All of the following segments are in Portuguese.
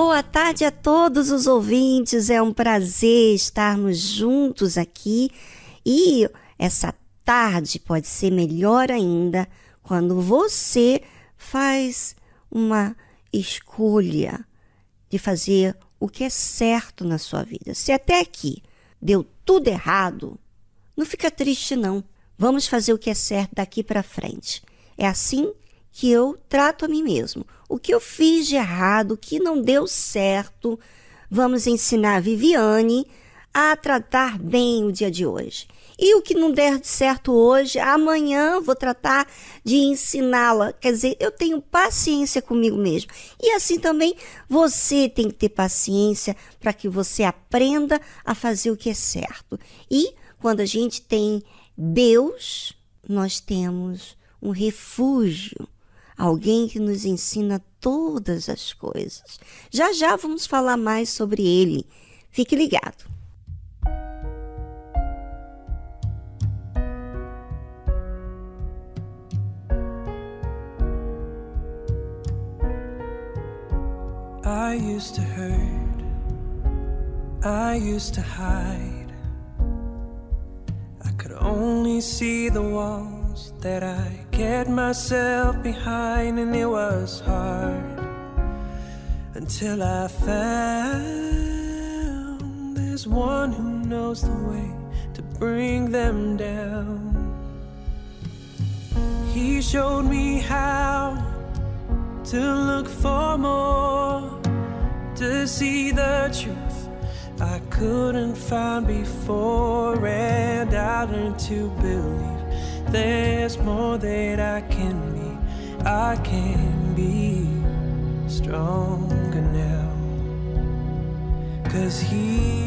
Boa tarde a todos os ouvintes, é um prazer estarmos juntos aqui e essa tarde pode ser melhor ainda quando você faz uma escolha de fazer o que é certo na sua vida. Se até aqui deu tudo errado, não fica triste não. Vamos fazer o que é certo daqui para frente. É assim que eu trato a mim mesmo. O que eu fiz de errado, o que não deu certo, vamos ensinar a Viviane a tratar bem o dia de hoje. E o que não der certo hoje, amanhã vou tratar de ensiná-la. Quer dizer, eu tenho paciência comigo mesmo. E assim também você tem que ter paciência para que você aprenda a fazer o que é certo. E quando a gente tem Deus, nós temos um refúgio alguém que nos ensina todas as coisas. Já já vamos falar mais sobre ele. Fique ligado. I used to hurt, I used to hide. I could only see the wall that I get myself behind, and it was hard until I found there's one who knows the way to bring them down. He showed me how to look for more, to see the truth I couldn't find before, and I learned to believe there's more that I can be. I can be stronger now. Cause he,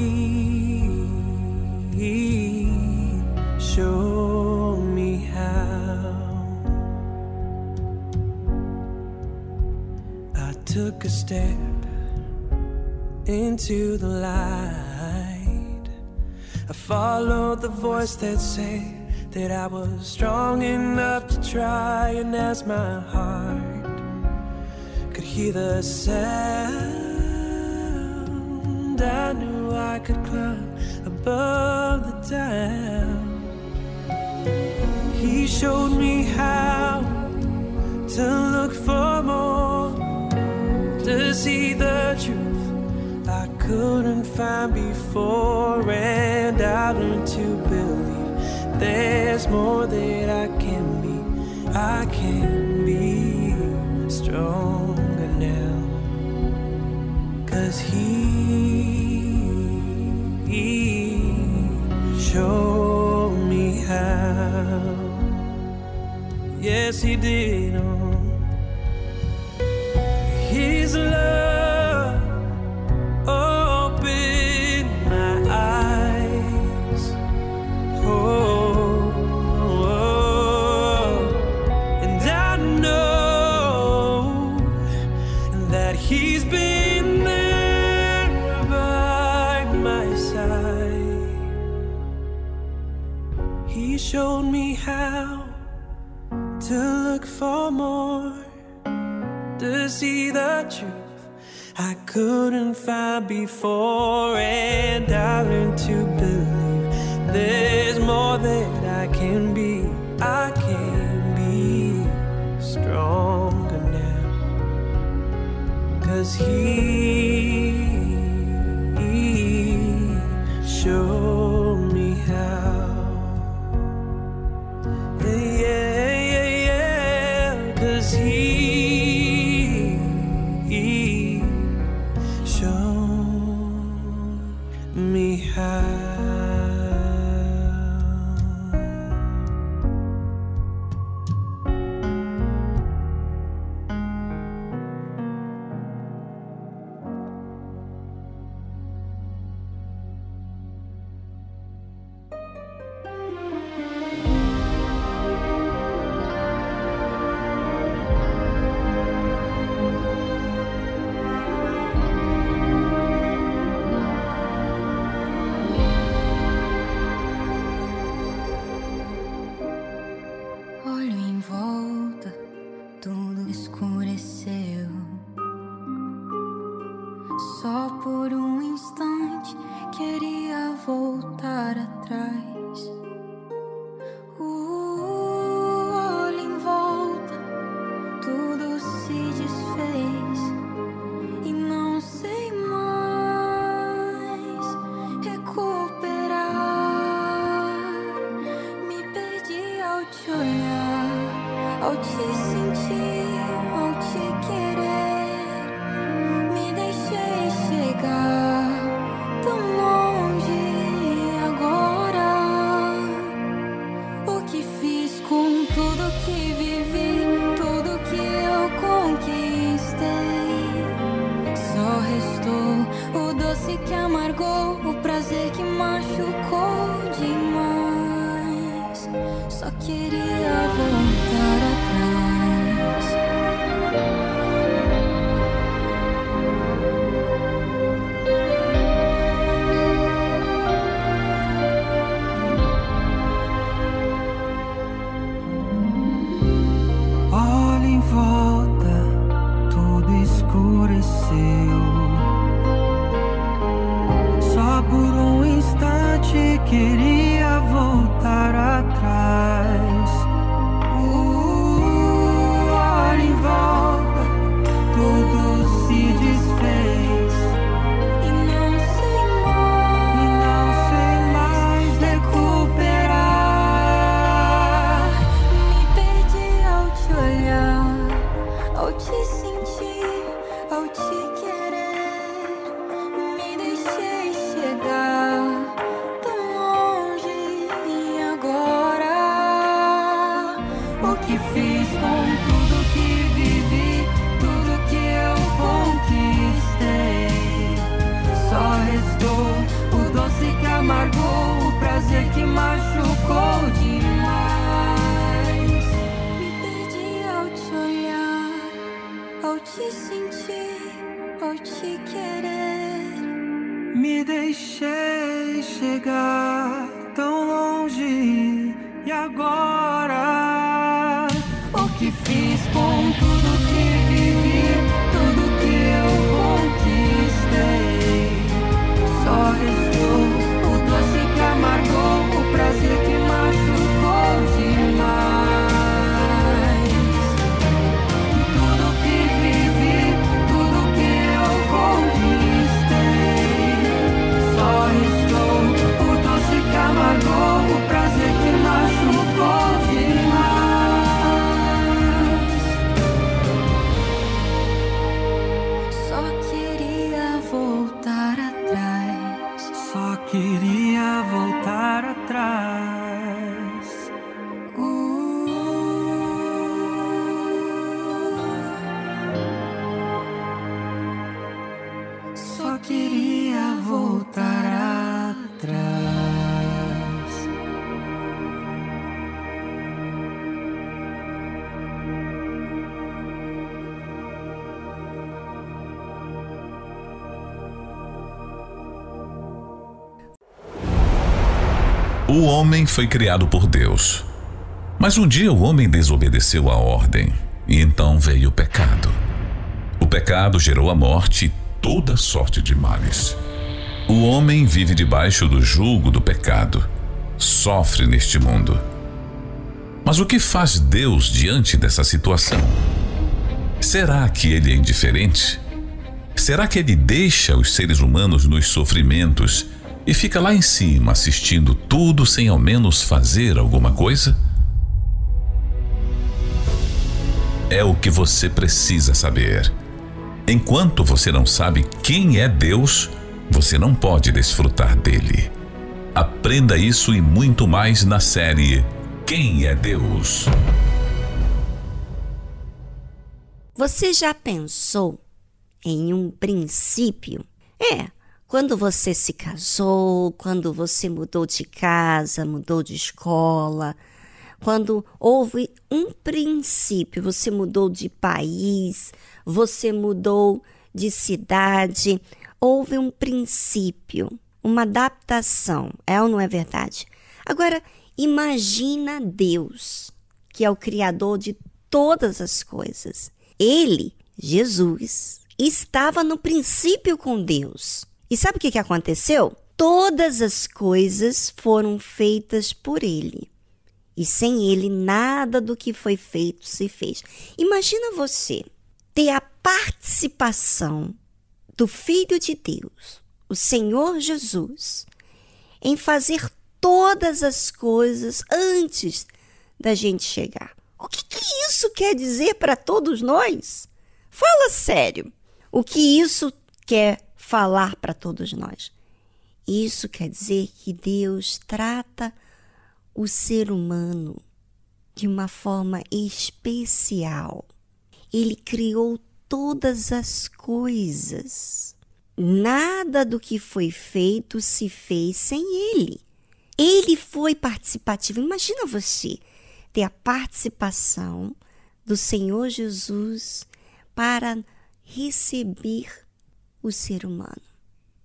he showed me how. I took a step into the light. I followed the voice that said that I was strong enough to try, and as my heart could hear the sound, I knew I could climb above the doubt. He showed me how to look for more, to see the truth I couldn't find before, and I learned there's more that I can be. I can be stronger now, cause He, he showed me how. Yes, He did. For more, to see the truth. I couldn't find before, and I learned to believe there's more that I can be. I can be stronger now, cause He, he O homem foi criado por Deus. Mas um dia o homem desobedeceu a ordem e então veio o pecado. O pecado gerou a morte e toda sorte de males. O homem vive debaixo do jugo do pecado, sofre neste mundo. Mas o que faz Deus diante dessa situação? Será que ele é indiferente? Será que ele deixa os seres humanos nos sofrimentos e fica lá em cima assistindo tudo sem ao menos fazer alguma coisa? É o que você precisa saber. Enquanto você não sabe quem é Deus, você não pode desfrutar dele. Aprenda isso e muito mais na série Quem é Deus? Você já pensou em um princípio? É, quando você se casou, quando você mudou de casa, mudou de escola, quando houve um princípio, você mudou de país, você mudou de cidade, houve um princípio, uma adaptação, é ou não é verdade? Agora, imagina Deus, que é o Criador de todas as coisas. Ele, Jesus, estava no princípio com Deus. E sabe o que, que aconteceu? Todas as coisas foram feitas por ele. E sem ele, nada do que foi feito se fez. Imagina você ter a participação do Filho de Deus, o Senhor Jesus, em fazer todas as coisas antes da gente chegar. O que, que isso quer dizer para todos nós? Fala sério. O que isso quer falar para todos nós? Isso quer dizer que Deus trata o ser humano de uma forma especial. Ele criou todas as coisas. Nada do que foi feito se fez sem ele. Ele foi participativo. Imagina você ter a participação do Senhor Jesus para receber o ser humano.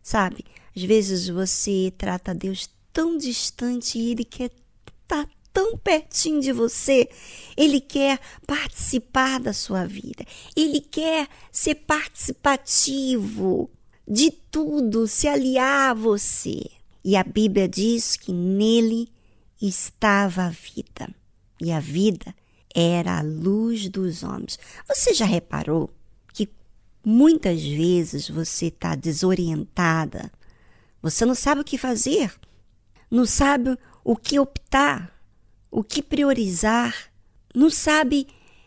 Sabe? Às vezes você trata Deus tão distante e ele quer estar tão pertinho de você. Ele quer participar da sua vida. Ele quer ser participativo de tudo, se aliar a você. E a Bíblia diz que nele estava a vida. E a vida era a luz dos homens. Você já reparou muitas vezes você está desorientada? Você não sabe o que fazer, não sabe o que optar, o que priorizar, não sabe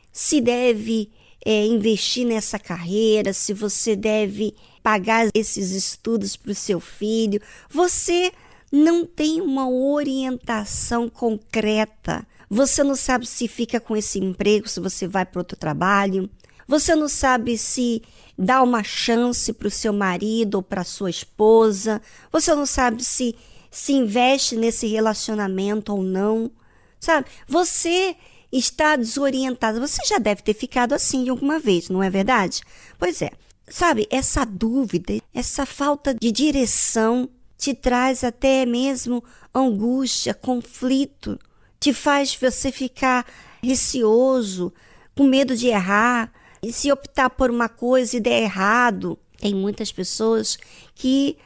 se deve é, investir nessa carreira, se você deve pagar esses estudos para o seu filho. Você não tem uma orientação concreta. Você não sabe se fica com esse emprego, se você vai para outro trabalho. Você não sabe se dá uma chance para o seu marido ou para sua esposa. Você não sabe se se investe nesse relacionamento ou não, sabe? Você está desorientado. Você já deve ter ficado assim alguma vez, não é verdade? Pois é. Sabe, essa dúvida, essa falta de direção te traz até mesmo angústia, conflito, te faz você ficar receoso, com medo de errar, e se optar por uma coisa e der errado. Tem muitas pessoas que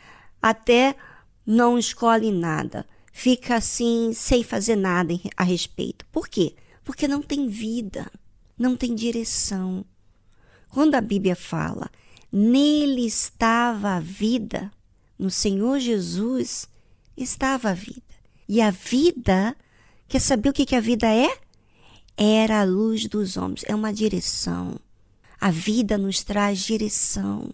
até não escolhem nada, fica assim sem fazer nada a respeito. Por quê? Porque não tem vida, não tem direção. Quando a Bíblia fala, nele estava a vida, no Senhor Jesus estava a vida. E a vida, quer saber o que, a vida é? Era a luz dos homens, é uma direção. A vida nos traz direção.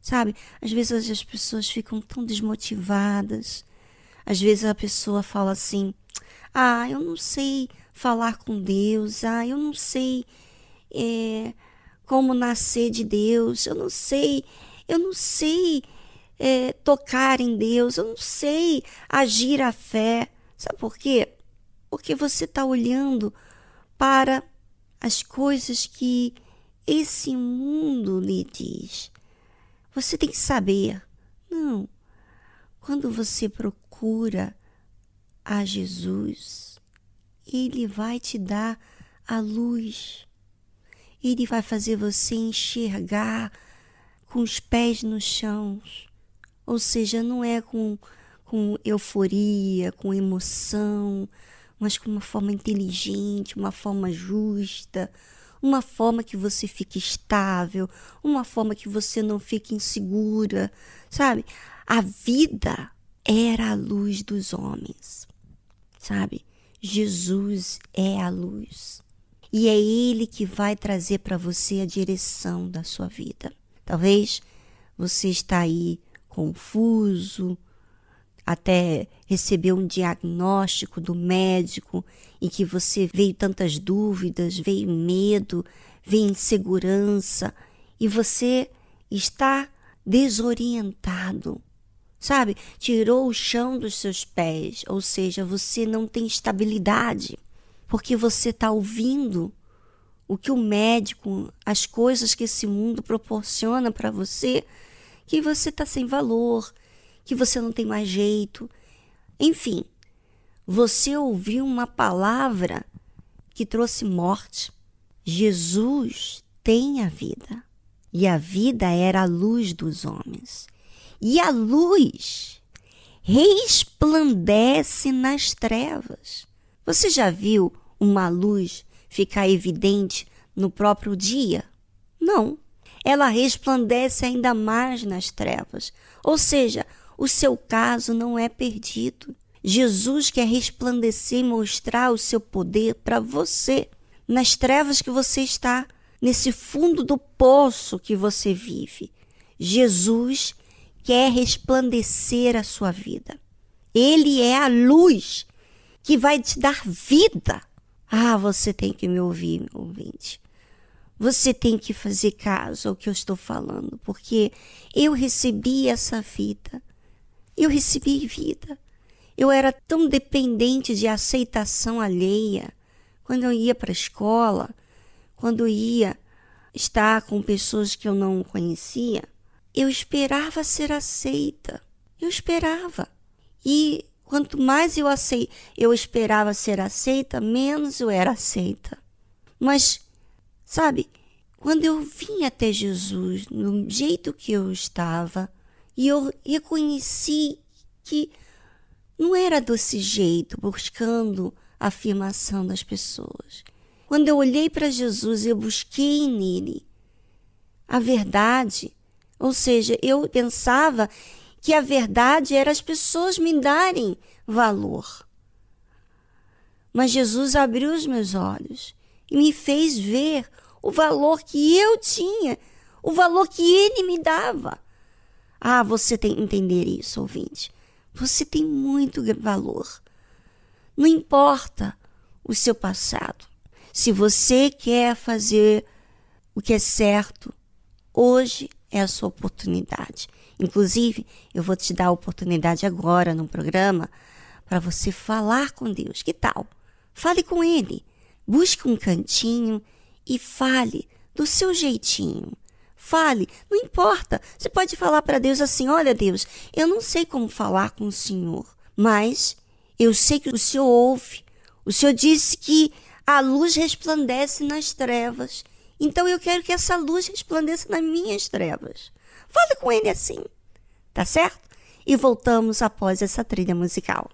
Sabe? Às vezes as pessoas ficam tão desmotivadas. Às vezes a pessoa fala assim: Ah, eu não sei falar com Deus. Ah, eu não sei é, como nascer de Deus. Eu não sei. Eu não sei é, tocar em Deus, eu não sei agir a fé. Sabe por quê? Porque você está olhando para as coisas que esse mundo lhe diz. Você tem que saber. Não. Quando você procura a Jesus, ele vai te dar a luz. Ele vai fazer você enxergar com os pés no chão. Ou seja, não é com, com euforia, com emoção, mas com uma forma inteligente, uma forma justa, uma forma que você fique estável, uma forma que você não fique insegura, sabe? A vida era a luz dos homens, sabe? Jesus é a luz. E é Ele que vai trazer para você a direção da sua vida. Talvez você está aí confuso, até receber um diagnóstico do médico em que você veio tantas dúvidas, veio medo, veio insegurança e você está desorientado. Sabe? Tirou o chão dos seus pés, ou seja, você não tem estabilidade, porque você está ouvindo o que o médico, as coisas que esse mundo proporciona para você, que você está sem valor, que você não tem mais jeito. Enfim, você ouviu uma palavra que trouxe morte. Jesus tem a vida. E a vida era a luz dos homens. E a luz resplandece nas trevas. Você já viu uma luz ficar evidente no próprio dia? Não ela resplandece ainda mais nas trevas. Ou seja, o seu caso não é perdido. Jesus quer resplandecer e mostrar o seu poder para você, nas trevas que você está, nesse fundo do poço que você vive. Jesus quer resplandecer a sua vida. Ele é a luz que vai te dar vida. Ah, você tem que me ouvir, meu ouvinte. Você tem que fazer caso ao que eu estou falando, porque eu recebi essa vida. Eu recebi vida. Eu era tão dependente de aceitação alheia. Quando eu ia para a escola, quando eu ia estar com pessoas que eu não conhecia, eu esperava ser aceita. Eu esperava. E quanto mais eu, acei eu esperava ser aceita, menos eu era aceita. Mas Sabe, quando eu vim até Jesus, no jeito que eu estava, e eu reconheci que não era desse jeito, buscando a afirmação das pessoas. Quando eu olhei para Jesus, eu busquei nele a verdade. Ou seja, eu pensava que a verdade era as pessoas me darem valor. Mas Jesus abriu os meus olhos e me fez ver o valor que eu tinha, o valor que ele me dava. Ah, você tem que entender isso, ouvinte. Você tem muito valor. Não importa o seu passado. Se você quer fazer o que é certo, hoje é a sua oportunidade. Inclusive, eu vou te dar a oportunidade agora no programa para você falar com Deus. Que tal? Fale com Ele. Busque um cantinho e fale do seu jeitinho. Fale, não importa. Você pode falar para Deus assim: Olha, Deus, eu não sei como falar com o Senhor, mas eu sei que o Senhor ouve. O Senhor disse que a luz resplandece nas trevas. Então eu quero que essa luz resplandeça nas minhas trevas. Fale com ele assim. Tá certo? E voltamos após essa trilha musical.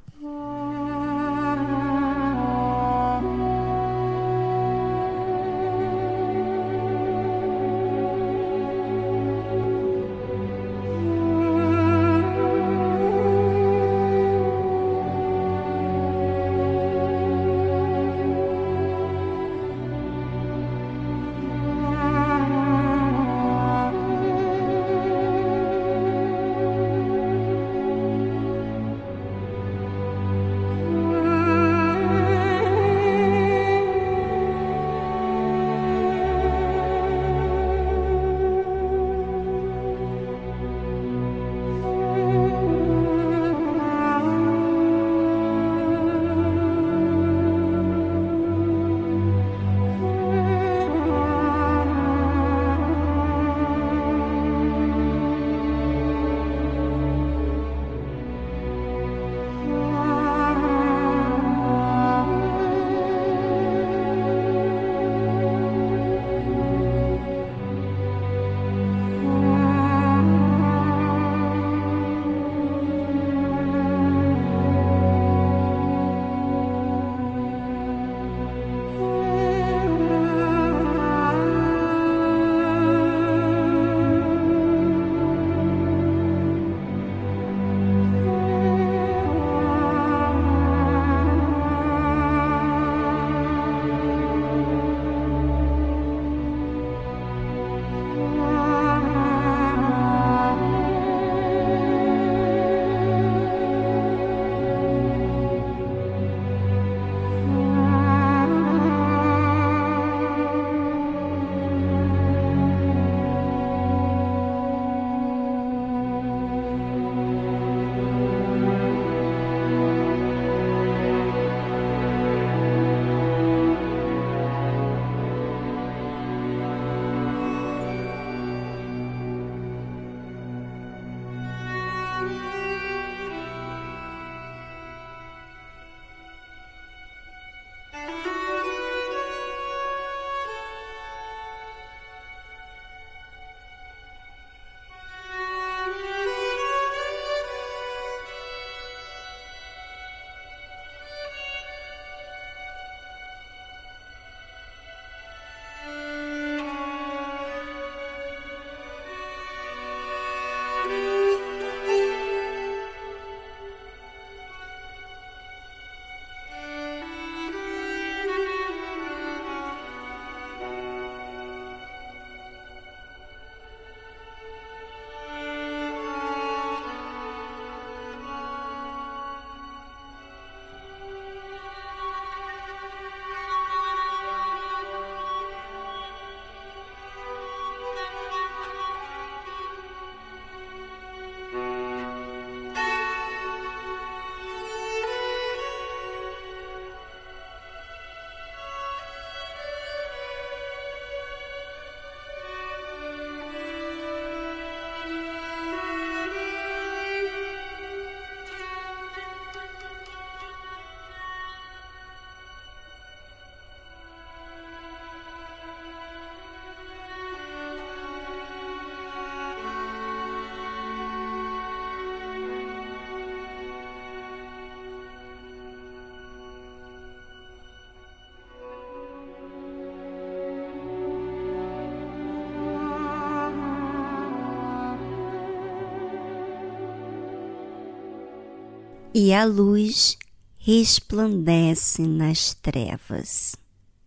E a luz resplandece nas trevas.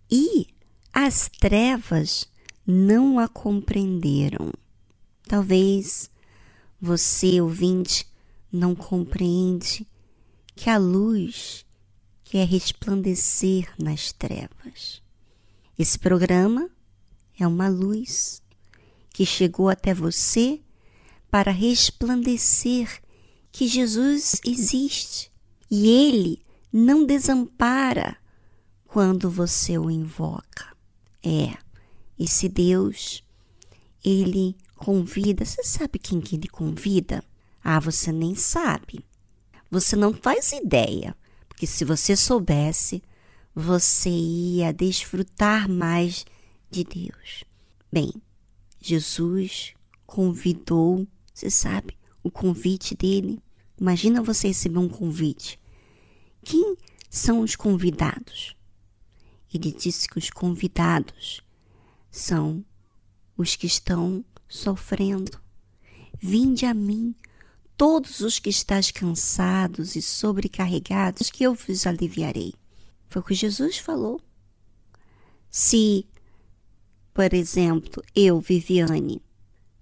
E as trevas não a compreenderam. Talvez você, ouvinte, não compreende que a luz quer resplandecer nas trevas. Esse programa é uma luz que chegou até você para resplandecer que Jesus existe e ele não desampara quando você o invoca. É, esse Deus, ele convida. Você sabe quem que ele convida? Ah, você nem sabe. Você não faz ideia, porque se você soubesse, você ia desfrutar mais de Deus. Bem, Jesus convidou, você sabe, o convite dele. Imagina você receber um convite. Quem são os convidados? Ele disse que os convidados são os que estão sofrendo. Vinde a mim, todos os que estáis cansados e sobrecarregados, que eu vos aliviarei. Foi o que Jesus falou. Se, por exemplo, eu, Viviane,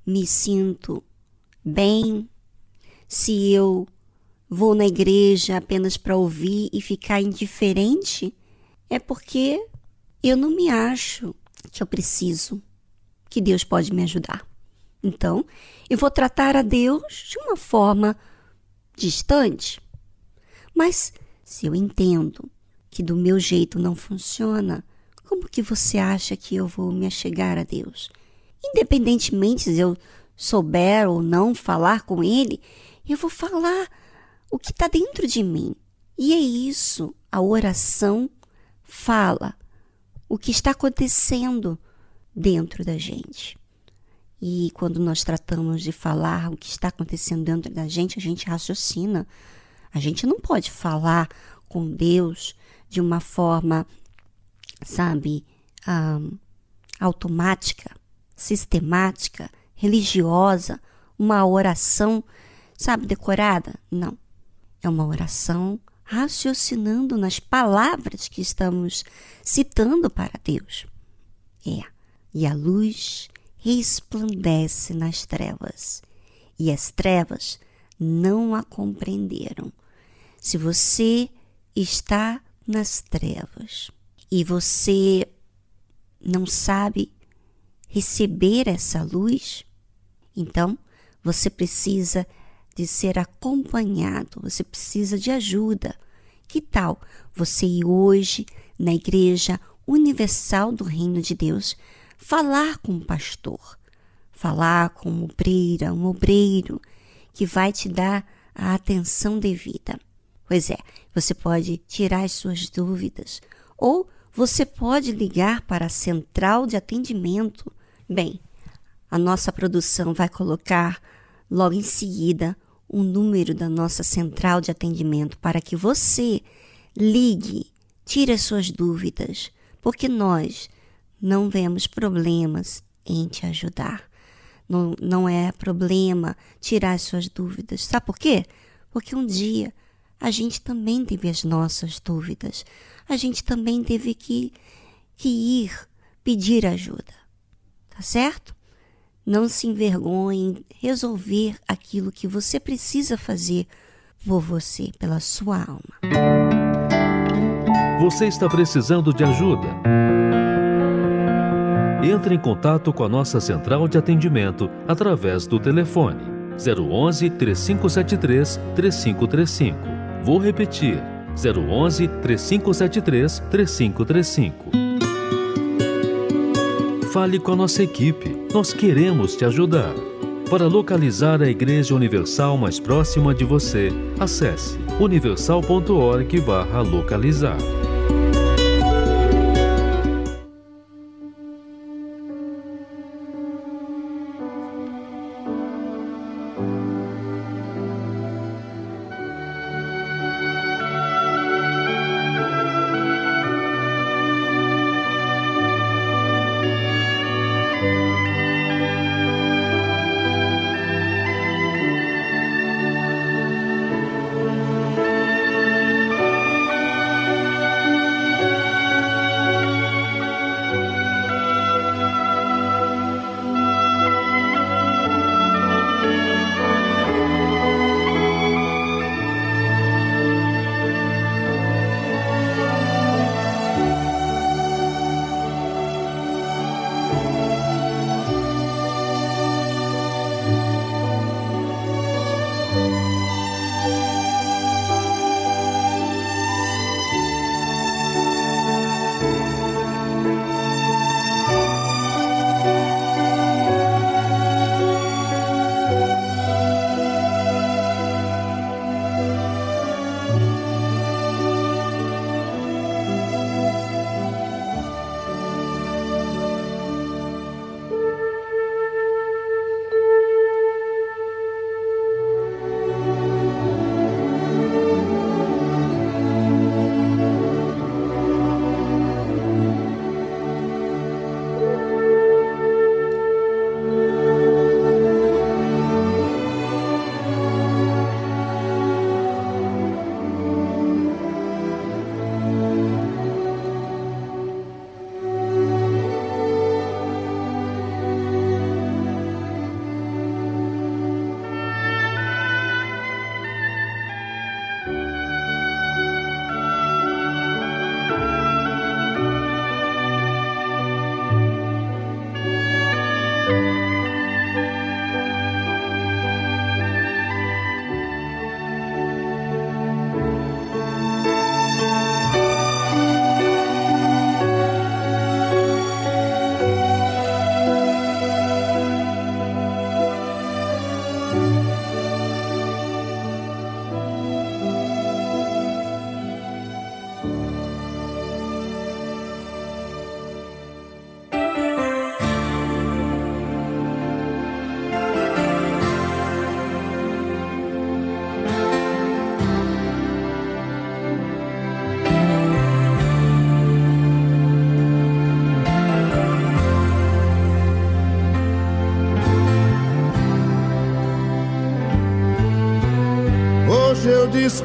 me sinto bem, se eu vou na igreja apenas para ouvir e ficar indiferente, é porque eu não me acho que eu preciso, que Deus pode me ajudar. Então, eu vou tratar a Deus de uma forma distante. Mas se eu entendo que do meu jeito não funciona, como que você acha que eu vou me achegar a Deus? Independentemente se eu souber ou não falar com Ele, eu vou falar o que está dentro de mim. E é isso. A oração fala o que está acontecendo dentro da gente. E quando nós tratamos de falar o que está acontecendo dentro da gente, a gente raciocina. A gente não pode falar com Deus de uma forma, sabe, um, automática, sistemática, religiosa, uma oração, sabe, decorada. Não. É uma oração raciocinando nas palavras que estamos citando para Deus. É. E a luz resplandece nas trevas, e as trevas não a compreenderam. Se você está nas trevas e você não sabe receber essa luz, então você precisa de ser acompanhado, você precisa de ajuda. Que tal você ir hoje na Igreja Universal do Reino de Deus falar com um pastor, falar com uma obreira, um obreiro que vai te dar a atenção devida. Pois é, você pode tirar as suas dúvidas ou você pode ligar para a central de atendimento. Bem, a nossa produção vai colocar logo em seguida o número da nossa central de atendimento para que você ligue, tire as suas dúvidas, porque nós não vemos problemas em te ajudar. Não, não é problema tirar as suas dúvidas. Sabe por quê? Porque um dia a gente também teve as nossas dúvidas. A gente também teve que, que ir pedir ajuda. Tá certo? Não se envergonhe em resolver aquilo que você precisa fazer por você, pela sua alma. Você está precisando de ajuda? Entre em contato com a nossa central de atendimento através do telefone 011 3573 3535. Vou repetir: 011 3573 3535. Fale com a nossa equipe, nós queremos te ajudar. Para localizar a Igreja Universal mais próxima de você, acesse universal.org/localizar.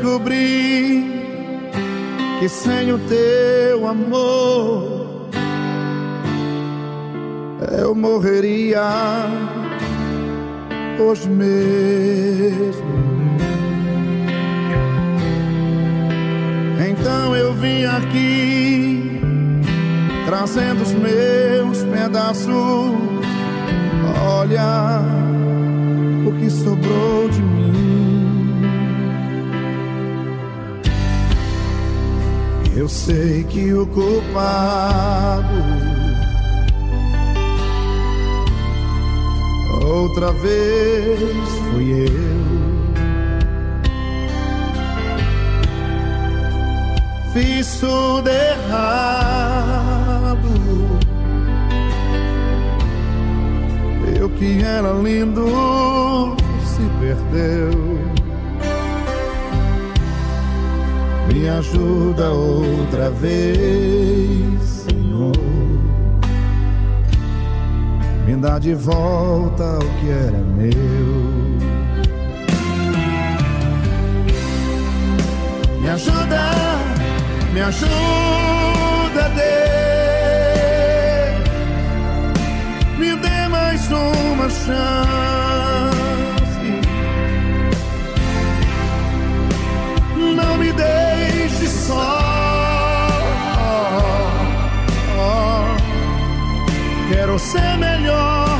descobri que sem o teu amor eu morreria hoje mesmo. Sei que o culpado outra vez fui eu. Fiz tudo errado. Eu que era lindo se perdeu. Me ajuda outra vez, Senhor. Me dá de volta o que era meu. Me ajuda, me ajuda, Deus. Me dê mais uma chance. Não me deixe só. Quero ser melhor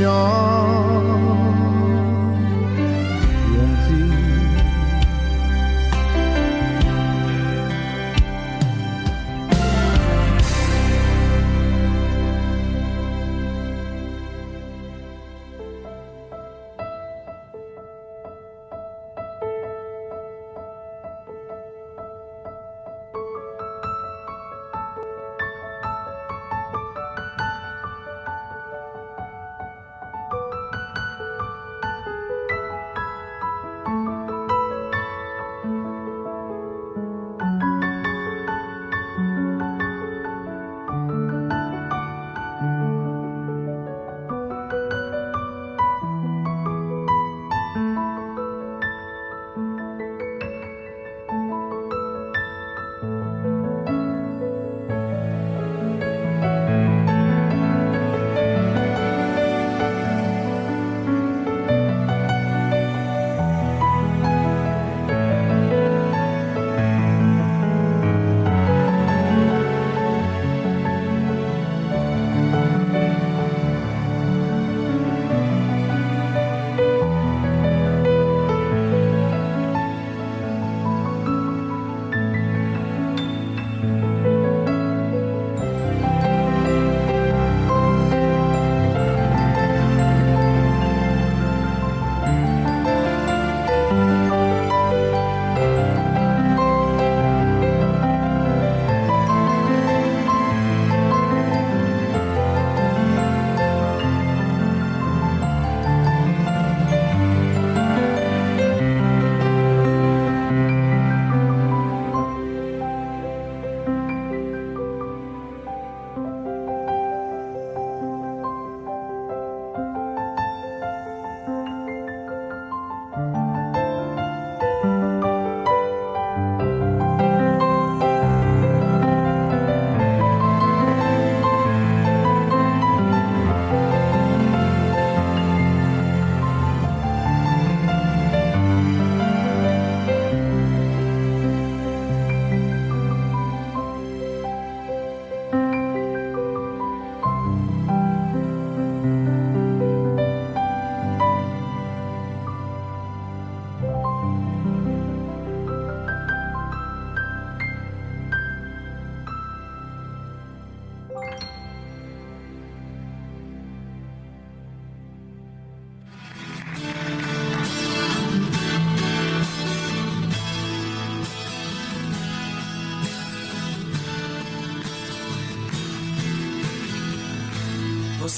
ser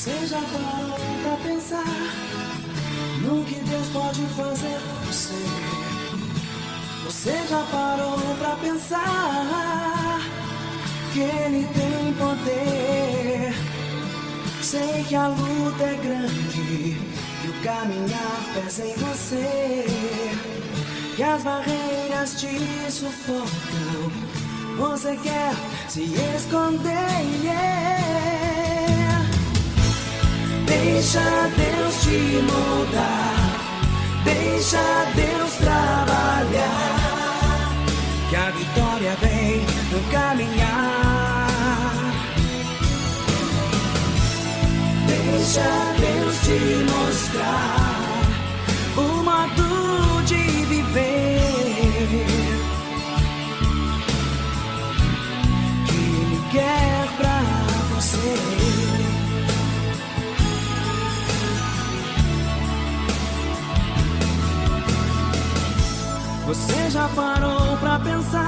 Você já parou pra pensar no que Deus pode fazer por você? Você já parou pra pensar que Ele tem poder? Sei que a luta é grande e o caminhar pesa em você. Que as barreiras te sufocam. Você quer se esconder. Deixa Deus te moldar. Deixa Deus trabalhar. Que a vitória vem no caminhar. Deixa Deus te mostrar Você já parou pra pensar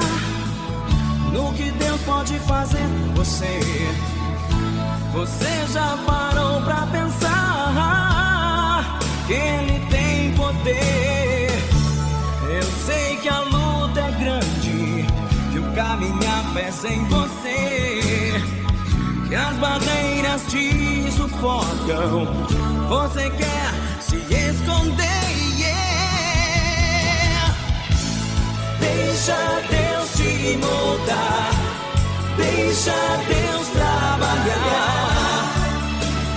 no que Deus pode fazer por você? Você já parou pra pensar que Ele tem poder? Eu sei que a luta é grande, que o caminhar pesa em você, que as barreiras te sufocam. Você quer Deixa Deus te moldar. Deixa Deus trabalhar.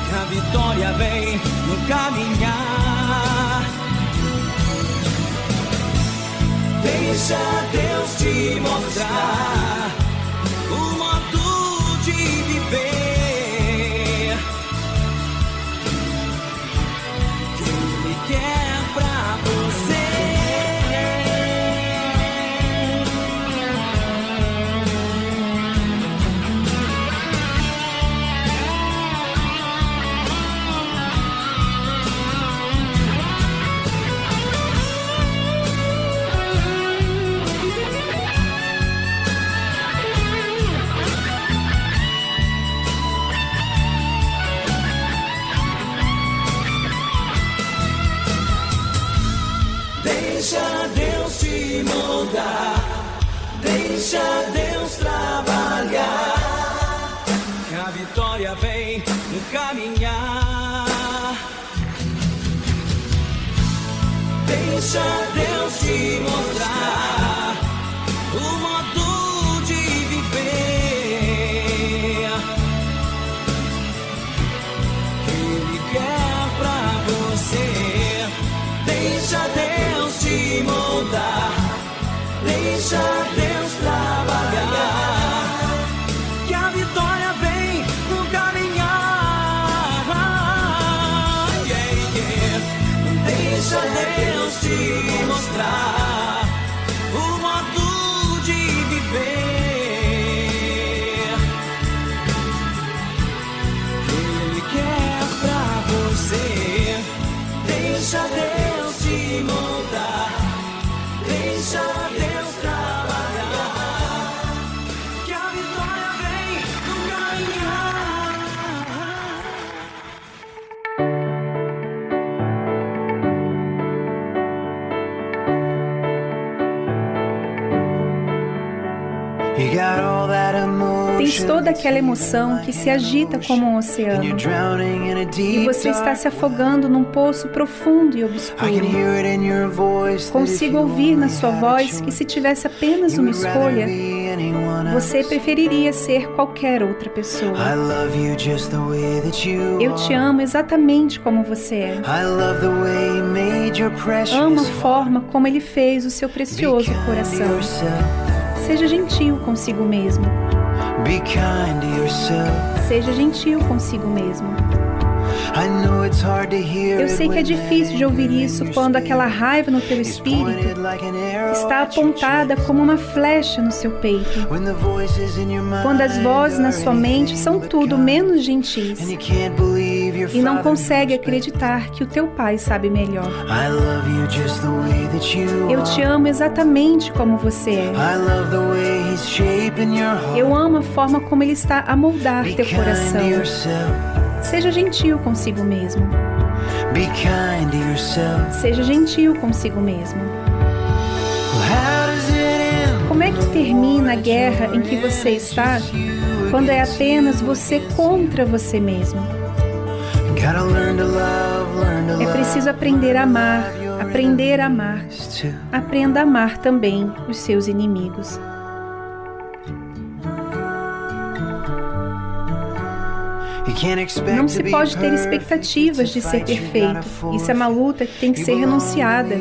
Que a vitória vem no caminhar. Deixa Deus te mostrar deixa Deus trabalhar. Que a vitória vem no caminhar. Deixa Deus te mostrar mostrar toda aquela emoção que se agita como um oceano. E você está se afogando num poço profundo e obscuro. Consigo ouvir na sua voz que se tivesse apenas uma escolha, você preferiria ser qualquer outra pessoa. Eu te amo exatamente como você é. Amo a forma como ele fez o seu precioso coração. Seja gentil consigo mesmo. Seja gentil consigo mesmo. Eu sei que é difícil de ouvir isso quando aquela raiva no teu espírito está apontada como uma flecha no seu peito. Quando as vozes na sua mente são tudo menos gentis e não consegue acreditar que o teu pai sabe melhor. Eu te amo exatamente como você é. Eu amo a forma como ele está a moldar teu coração. Seja gentil consigo mesmo. Be kind to yourself. Seja gentil consigo mesmo. Como é que termina a guerra em que você está quando é apenas você contra você mesmo? É preciso aprender a amar, aprender a amar. Aprenda a amar também os seus inimigos. Não se pode ter expectativas de ser perfeito. Isso é uma luta que tem que ser renunciada.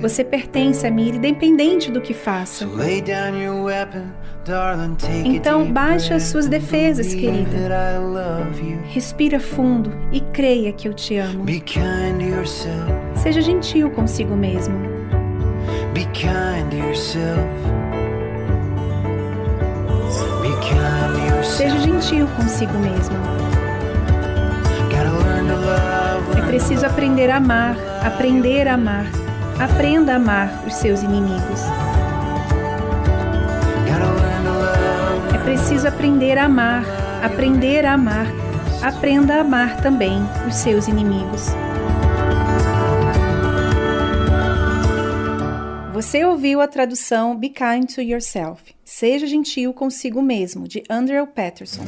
Você pertence a mim, independente do que faça. Então, baixe as suas defesas, querida. Respira fundo e creia que eu te amo. Seja gentil consigo mesmo. Be kind to yourself. Seja gentil consigo mesmo. É preciso aprender a amar, aprender a amar. Aprenda a amar os seus inimigos. É preciso aprender a amar, aprender a amar. Aprenda a amar também os seus inimigos. Você ouviu a tradução Be Kind to Yourself. Seja gentil consigo mesmo, de Andrew Patterson.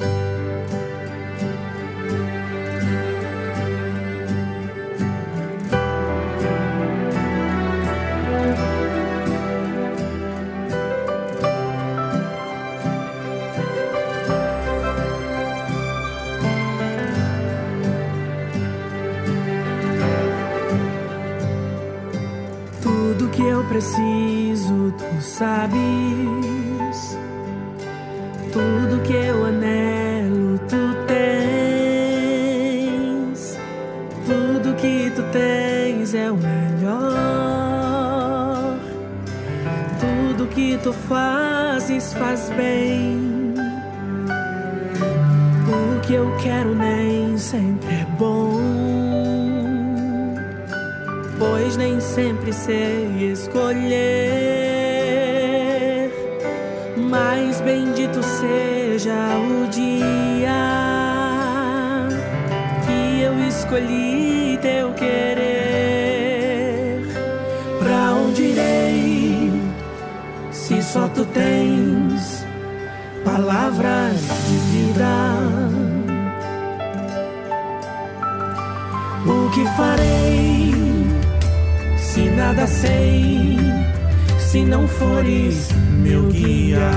Preciso, tu sabes. Tudo que eu anelo, tu tens. Tudo que tu tens é o melhor. Tudo que tu fazes faz bem. O que eu quero nem sempre é bom pois nem sempre sei escolher. Mas bendito seja o dia que eu escolhi teu querer. Pra onde irei se só tu tens palavras de vida? O que farei? Nada sei, se não fores meu guia.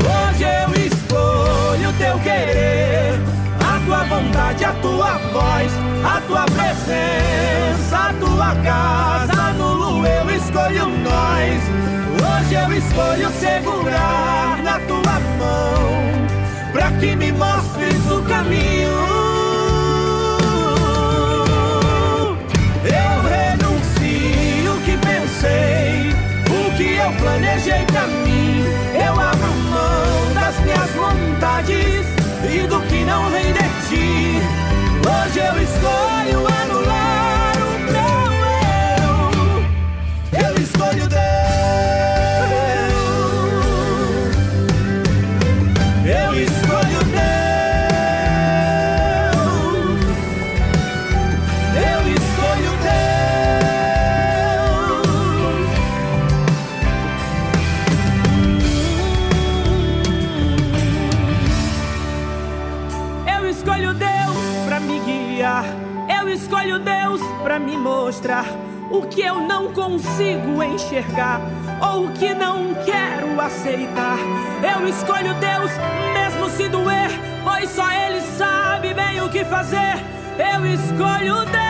Hoje eu escolho teu querer, a tua vontade, a tua voz, a tua presença, a tua casa. Nulo eu escolho nós. Hoje eu escolho segurar na tua mão, pra que me mostres o caminho. Eu planejei pra mim. Eu abro mão das minhas vontades e do que não vem de ti. Hoje eu escolho anular eu não consigo enxergar ou que não quero aceitar. Eu escolho Deus mesmo se doer, pois só Ele sabe bem o que fazer. Eu escolho Deus.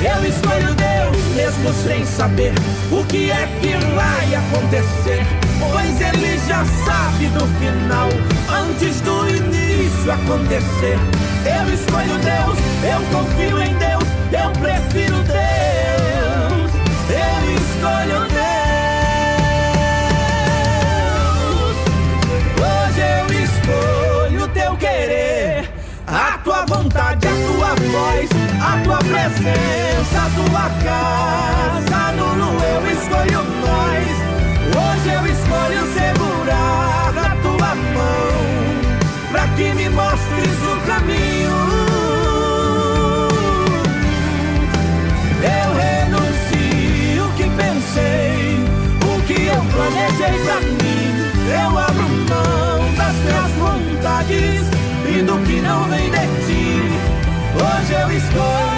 Eu escolho Deus mesmo sem saber o que é que vai acontecer. Pois Ele já sabe do final, antes do início acontecer. Eu escolho Deus, eu confio em Deus, eu prefiro Deus. Eu escolho Deus. Hoje eu escolho teu querer, a tua vontade, a tua voz, a tua presença, a tua casa. Nulo, eu escolho nós. Hoje eu escolho segurar a tua mão, para que me mostres o eu renuncio o que pensei, o que eu planejei pra mim. Eu abro mão das minhas vontades e do que não vem de ti. Hoje eu escolho.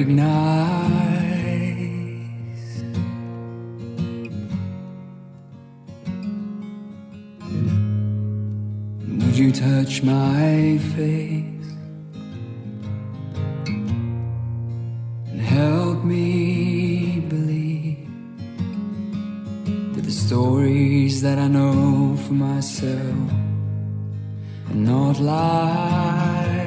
Would you touch my face and help me believe that the stories that I know for myself are not lies?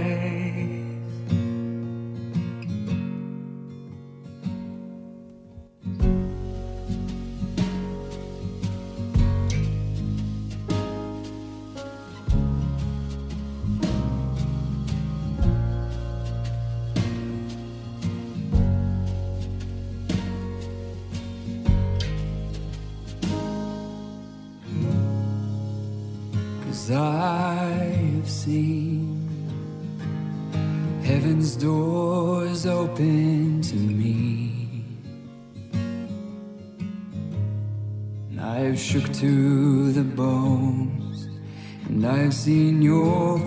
Seen your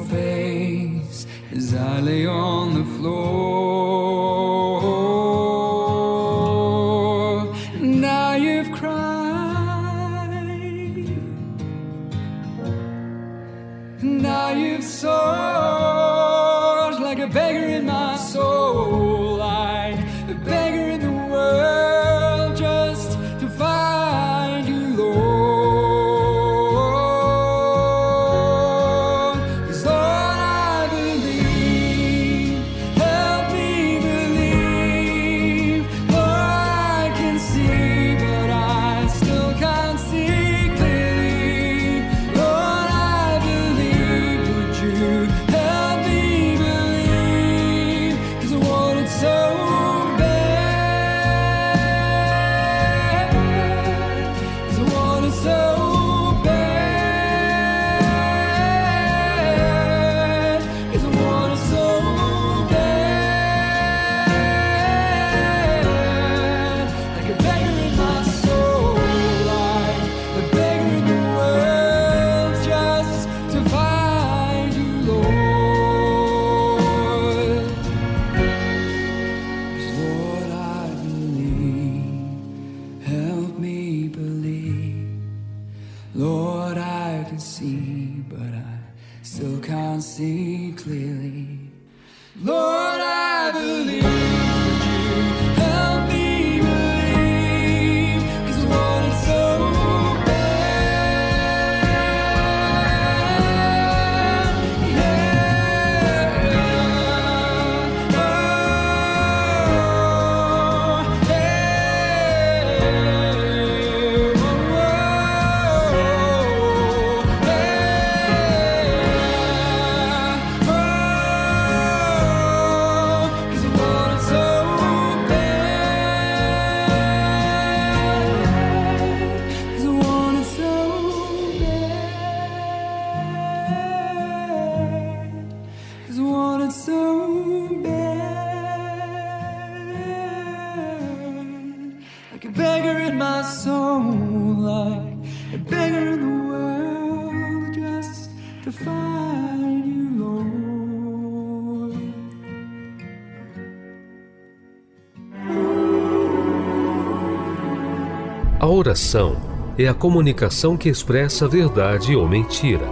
oração é a comunicação que expressa verdade ou mentira.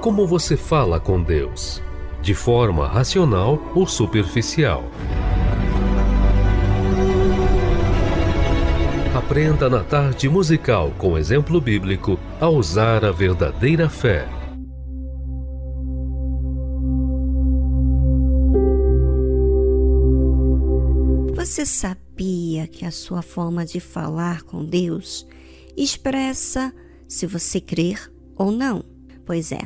Como você fala com Deus? De forma racional ou superficial? Aprenda na tarde musical com exemplo bíblico a usar a verdadeira fé. Você que a sua forma de falar com Deus expressa se você crer ou não? Pois é,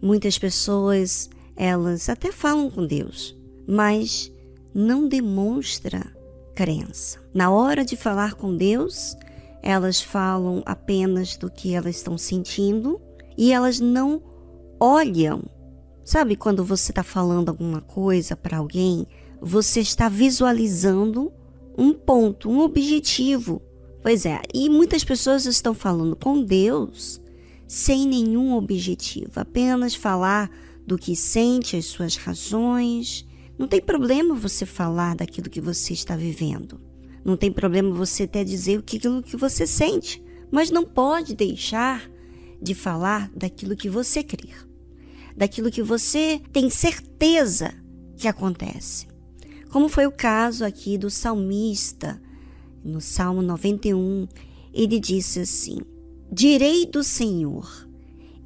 muitas pessoas, elas até falam com Deus, mas não demonstra crença. Na hora de falar com Deus, elas falam apenas do que elas estão sentindo e elas não olham. Sabe quando você está falando alguma coisa para alguém, você está visualizando um ponto, um objetivo. Pois é, e muitas pessoas estão falando com Deus sem nenhum objetivo, apenas falar do que sente, as suas razões. Não tem problema você falar daquilo que você está vivendo. Não tem problema você até dizer aquilo que você sente, mas não pode deixar de falar daquilo que você crê, daquilo que você tem certeza que acontece. Como foi o caso aqui do salmista, no Salmo 91, ele disse assim: Direi do Senhor,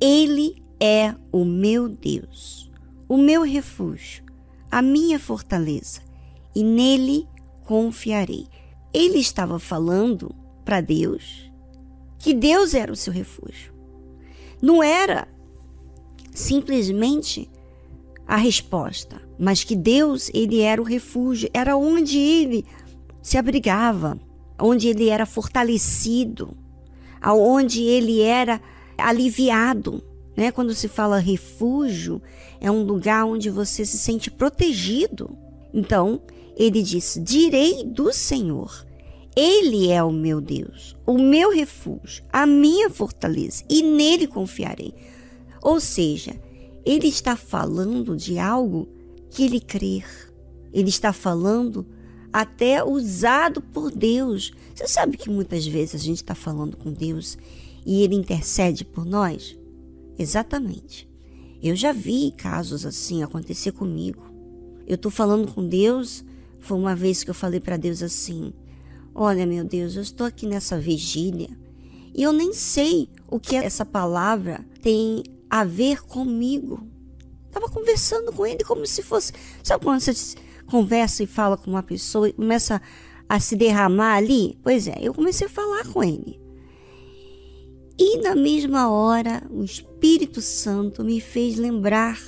Ele é o meu Deus, o meu refúgio, a minha fortaleza, e nele confiarei. Ele estava falando para Deus que Deus era o seu refúgio. Não era simplesmente a resposta, mas que Deus, ele era o refúgio, era onde ele se abrigava, onde ele era fortalecido, aonde ele era aliviado, né? Quando se fala refúgio, é um lugar onde você se sente protegido. Então, ele disse: "Direi do Senhor: ele é o meu Deus, o meu refúgio, a minha fortaleza, e nele confiarei." Ou seja, ele está falando de algo que ele crê. Ele está falando até usado por Deus. Você sabe que muitas vezes a gente está falando com Deus e ele intercede por nós? Exatamente. Eu já vi casos assim acontecer comigo. Eu estou falando com Deus. Foi uma vez que eu falei para Deus assim: Olha, meu Deus, eu estou aqui nessa vigília e eu nem sei o que essa palavra tem a ver comigo. Estava conversando com ele como se fosse. Sabe quando você conversa e fala com uma pessoa e começa a se derramar ali? Pois é, eu comecei a falar com ele. E na mesma hora, o Espírito Santo me fez lembrar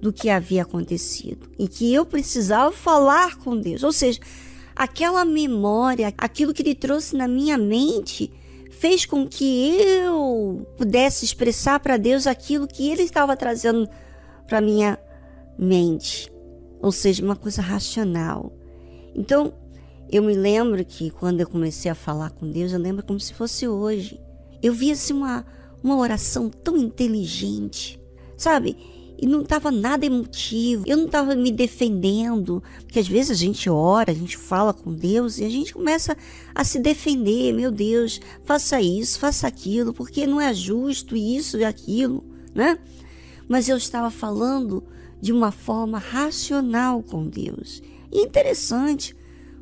do que havia acontecido e que eu precisava falar com Deus. Ou seja, aquela memória, aquilo que ele trouxe na minha mente, fez com que eu pudesse expressar para Deus aquilo que ele estava trazendo para minha mente, ou seja, uma coisa racional. Então, eu me lembro que quando eu comecei a falar com Deus, eu lembro como se fosse hoje. Eu via assim uma uma oração tão inteligente, sabe? E não estava nada emotivo. Eu não estava me defendendo, porque às vezes a gente ora, a gente fala com Deus e a gente começa a se defender. Meu Deus, faça isso, faça aquilo, porque não é justo isso e aquilo, né? Mas eu estava falando de uma forma racional com Deus. E interessante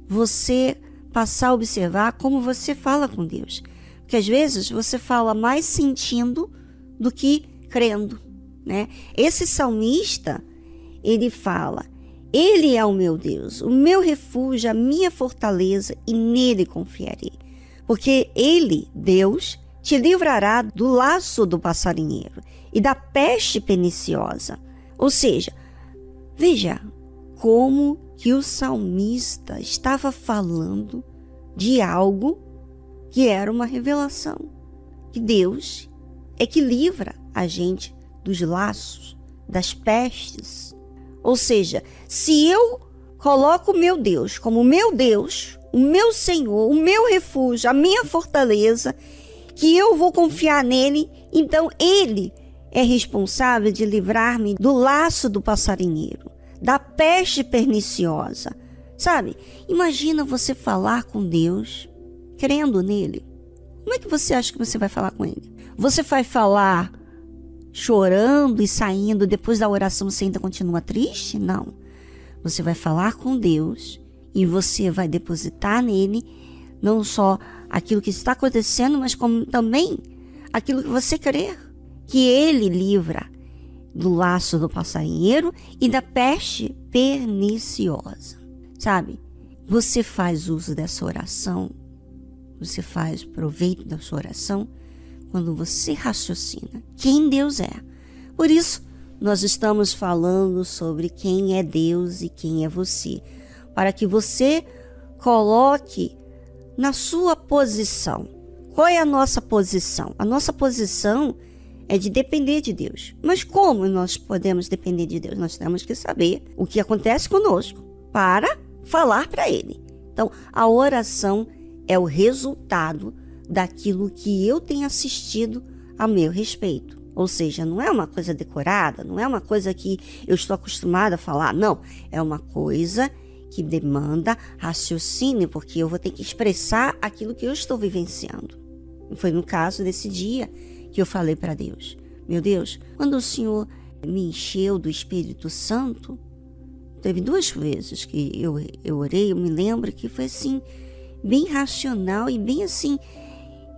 você passar a observar como você fala com Deus. Porque às vezes você fala mais sentindo do que crendo né? Esse salmista, ele fala: Ele é o meu Deus, o meu refúgio, a minha fortaleza, e nele confiarei. Porque ele, Deus, te livrará do laço do passarinheiro e da peste perniciosa. Ou seja, veja como que o salmista estava falando de algo que era uma revelação. Que Deus é que livra a gente dos laços, das pestes. Ou seja, se eu coloco o meu Deus como meu Deus, o meu Senhor, o meu refúgio, a minha fortaleza, que eu vou confiar nele, então ele é responsável de livrar-me do laço do passarinheiro, da peste perniciosa. Sabe? Imagina você falar com Deus, crendo nele. Como é que você acha que você vai falar com ele? Você vai falar chorando e saindo, depois da oração você ainda continua triste? Não. Você vai falar com Deus e você vai depositar nele não só aquilo que está acontecendo, mas como também aquilo que você crê, que ele livra do laço do passarinheiro e da peste perniciosa. Sabe? Você faz uso dessa oração, você faz proveito da sua oração quando você raciocina quem Deus é. Por isso, nós estamos falando sobre quem é Deus e quem é você, para que você coloque na sua posição. Qual é a nossa posição? A nossa posição é de depender de Deus. Mas como nós podemos depender de Deus? Nós temos que saber o que acontece conosco. para falar para ele. Então, a oração é o resultado daquilo que eu tenho assistido a meu respeito. Ou seja, não é uma coisa decorada, não é uma coisa que eu estou acostumada a falar, não. É uma coisa que demanda raciocínio, porque eu vou ter que expressar aquilo que eu estou vivenciando. Foi no caso desse dia que eu falei para Deus: Meu Deus, quando o Senhor me encheu do Espírito Santo, teve duas vezes que eu, eu orei, eu me lembro que foi assim, bem racional e bem assim,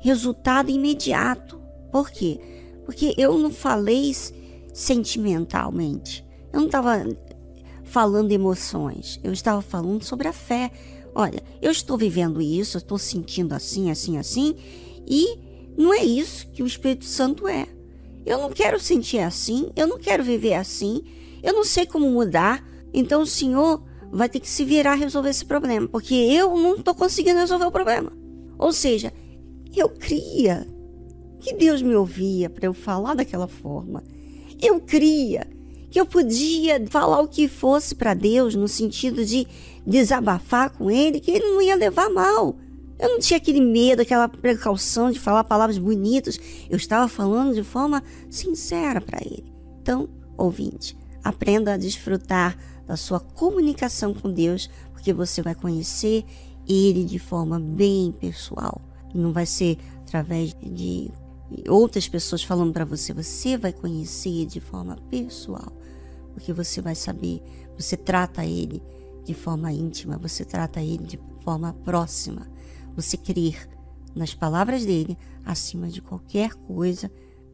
resultado imediato. Por quê? Porque eu não falei sentimentalmente. Eu não estava falando emoções. Eu estava falando sobre a fé. Olha, eu estou vivendo isso, eu estou sentindo assim, assim, assim, e não é isso que o Espírito Santo é. Eu não quero sentir assim, eu não quero viver assim, eu não sei como mudar. Então o Senhor vai ter que se virar a resolver esse problema, porque eu não estou conseguindo resolver o problema. Ou seja, eu cria que Deus me ouvia para eu falar daquela forma. Eu cria que eu podia falar o que fosse para Deus no sentido de desabafar com Ele, que Ele não ia levar mal. Eu não tinha aquele medo, aquela precaução de falar palavras bonitas. Eu estava falando de forma sincera para Ele. Então, ouvinte, aprenda a desfrutar da sua comunicação com Deus, porque você vai conhecer Ele de forma bem pessoal. Não vai ser através de outras pessoas falando para você, você vai conhecer de forma pessoal porque você vai saber, você trata ele de forma íntima, você trata ele de forma próxima. Você crer nas palavras dele acima de qualquer coisa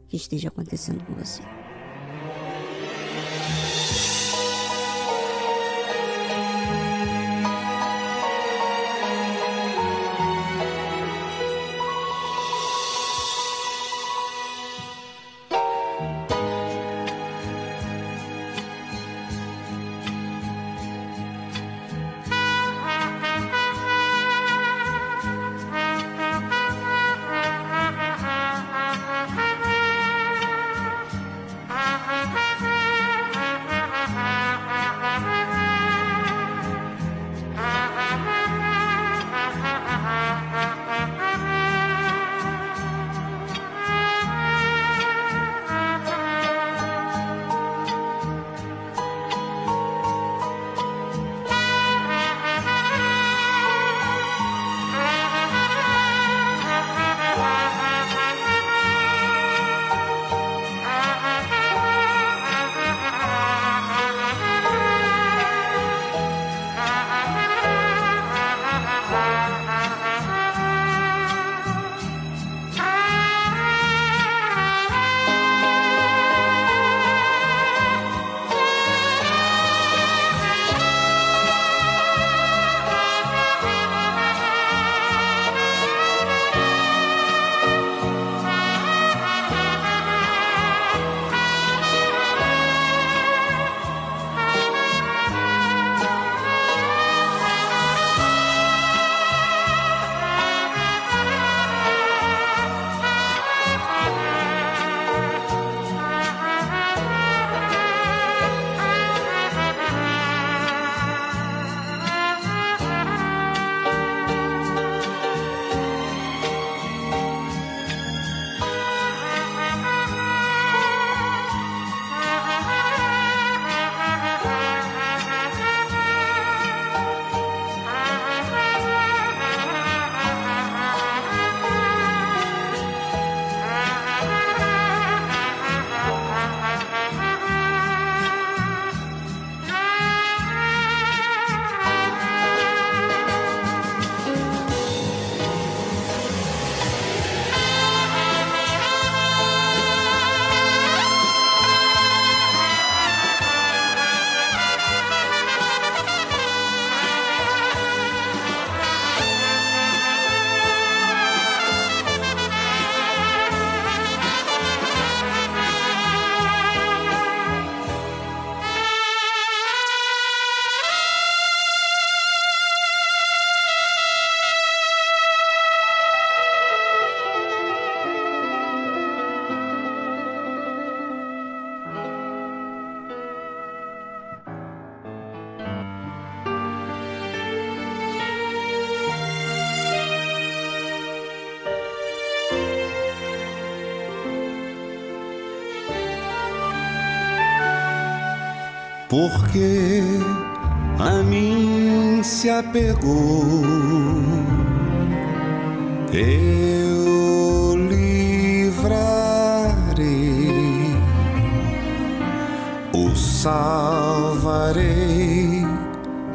que esteja acontecendo com você. porque a mim se apegou. Eu livrarei, o salvarei,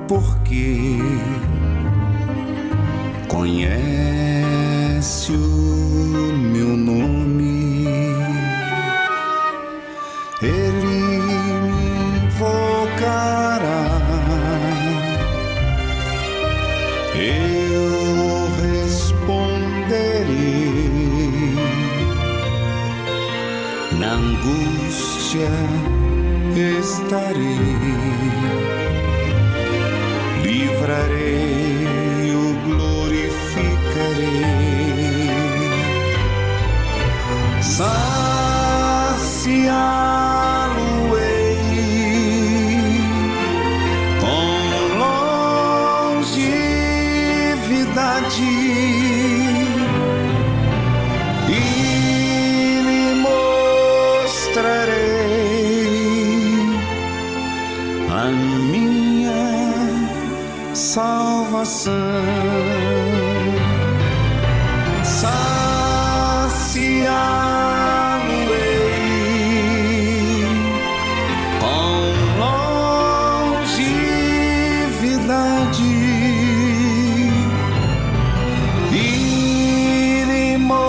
porque estarei. Na angústia estarei, livrarei, o glorificarei. Saciar coração. Saciá-lo-ei com longevidade e lhe mostrarei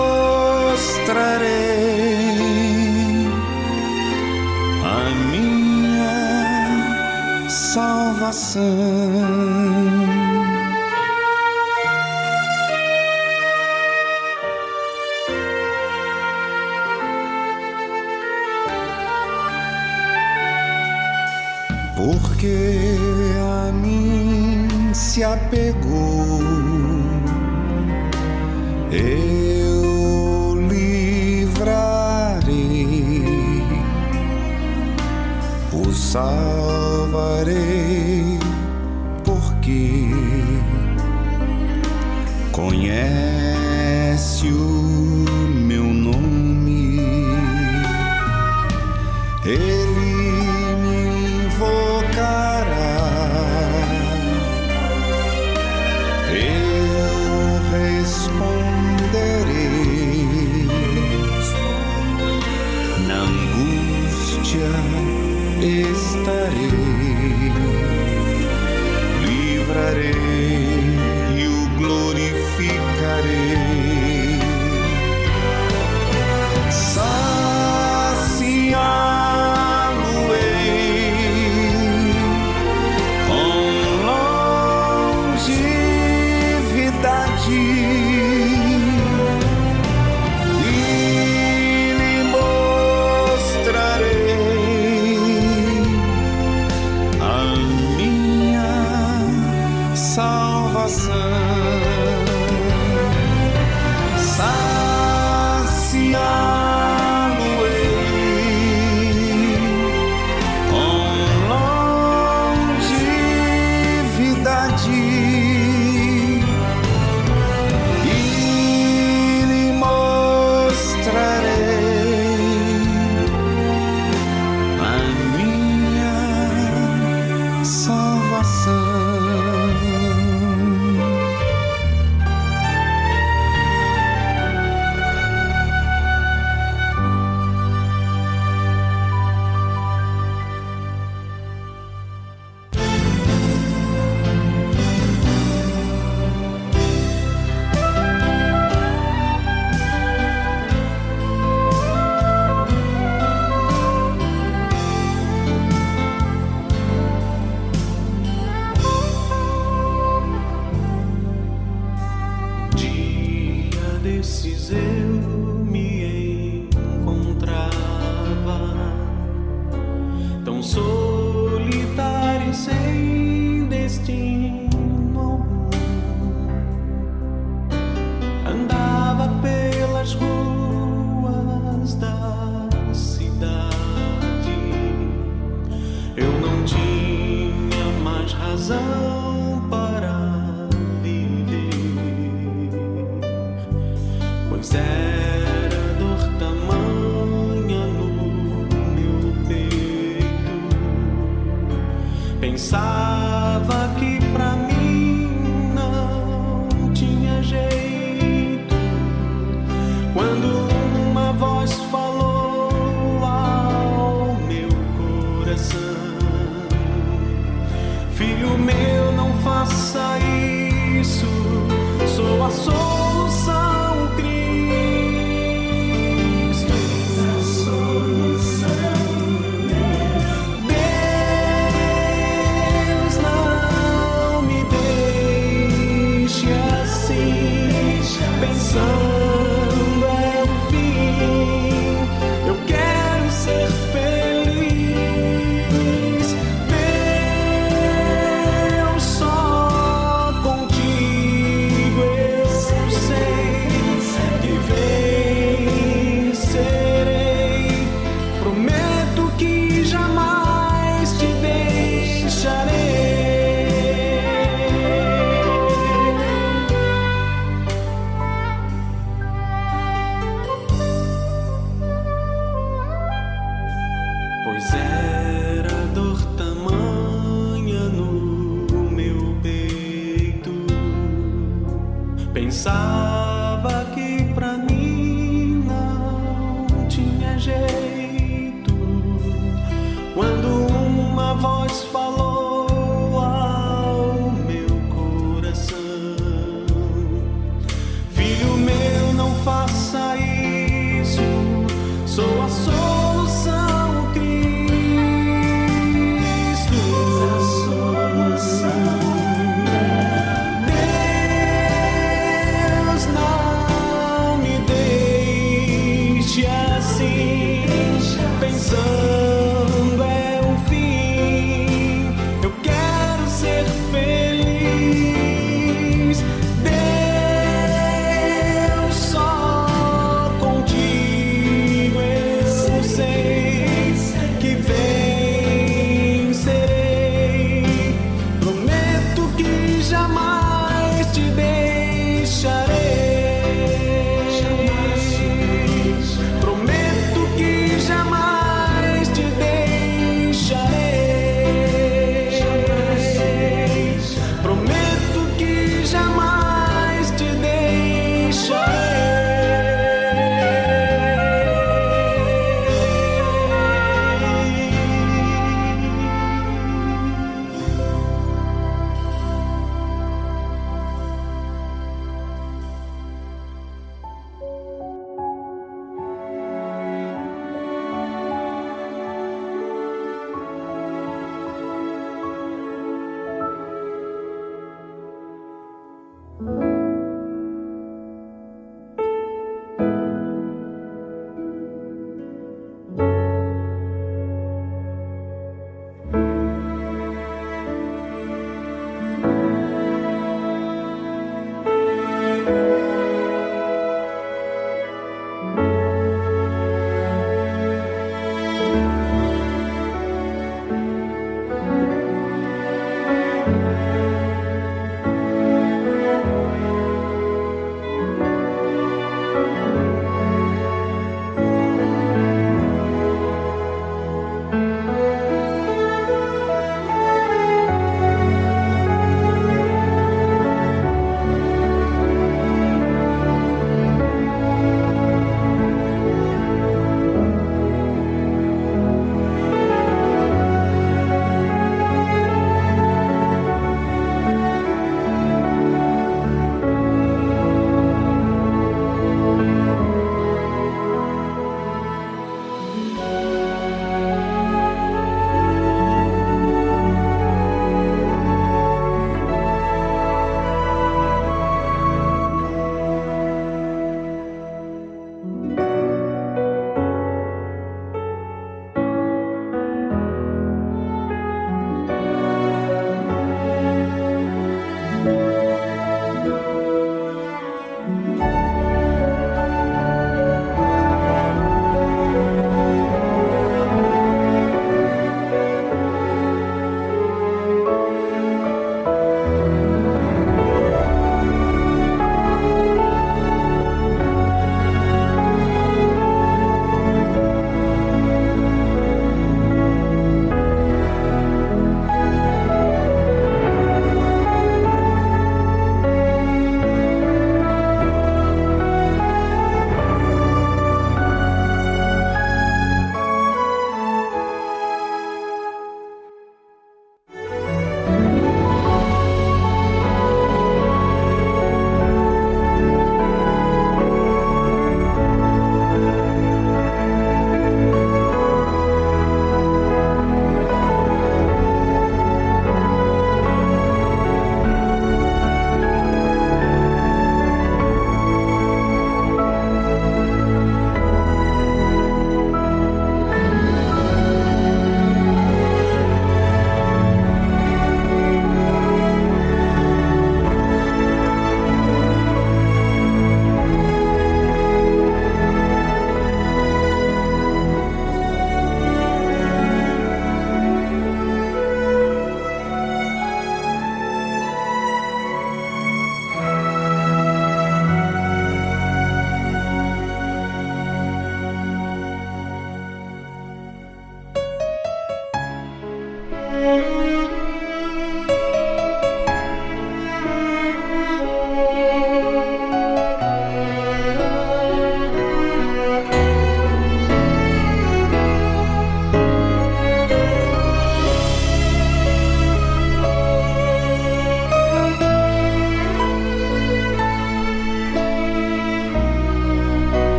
a minha salvação.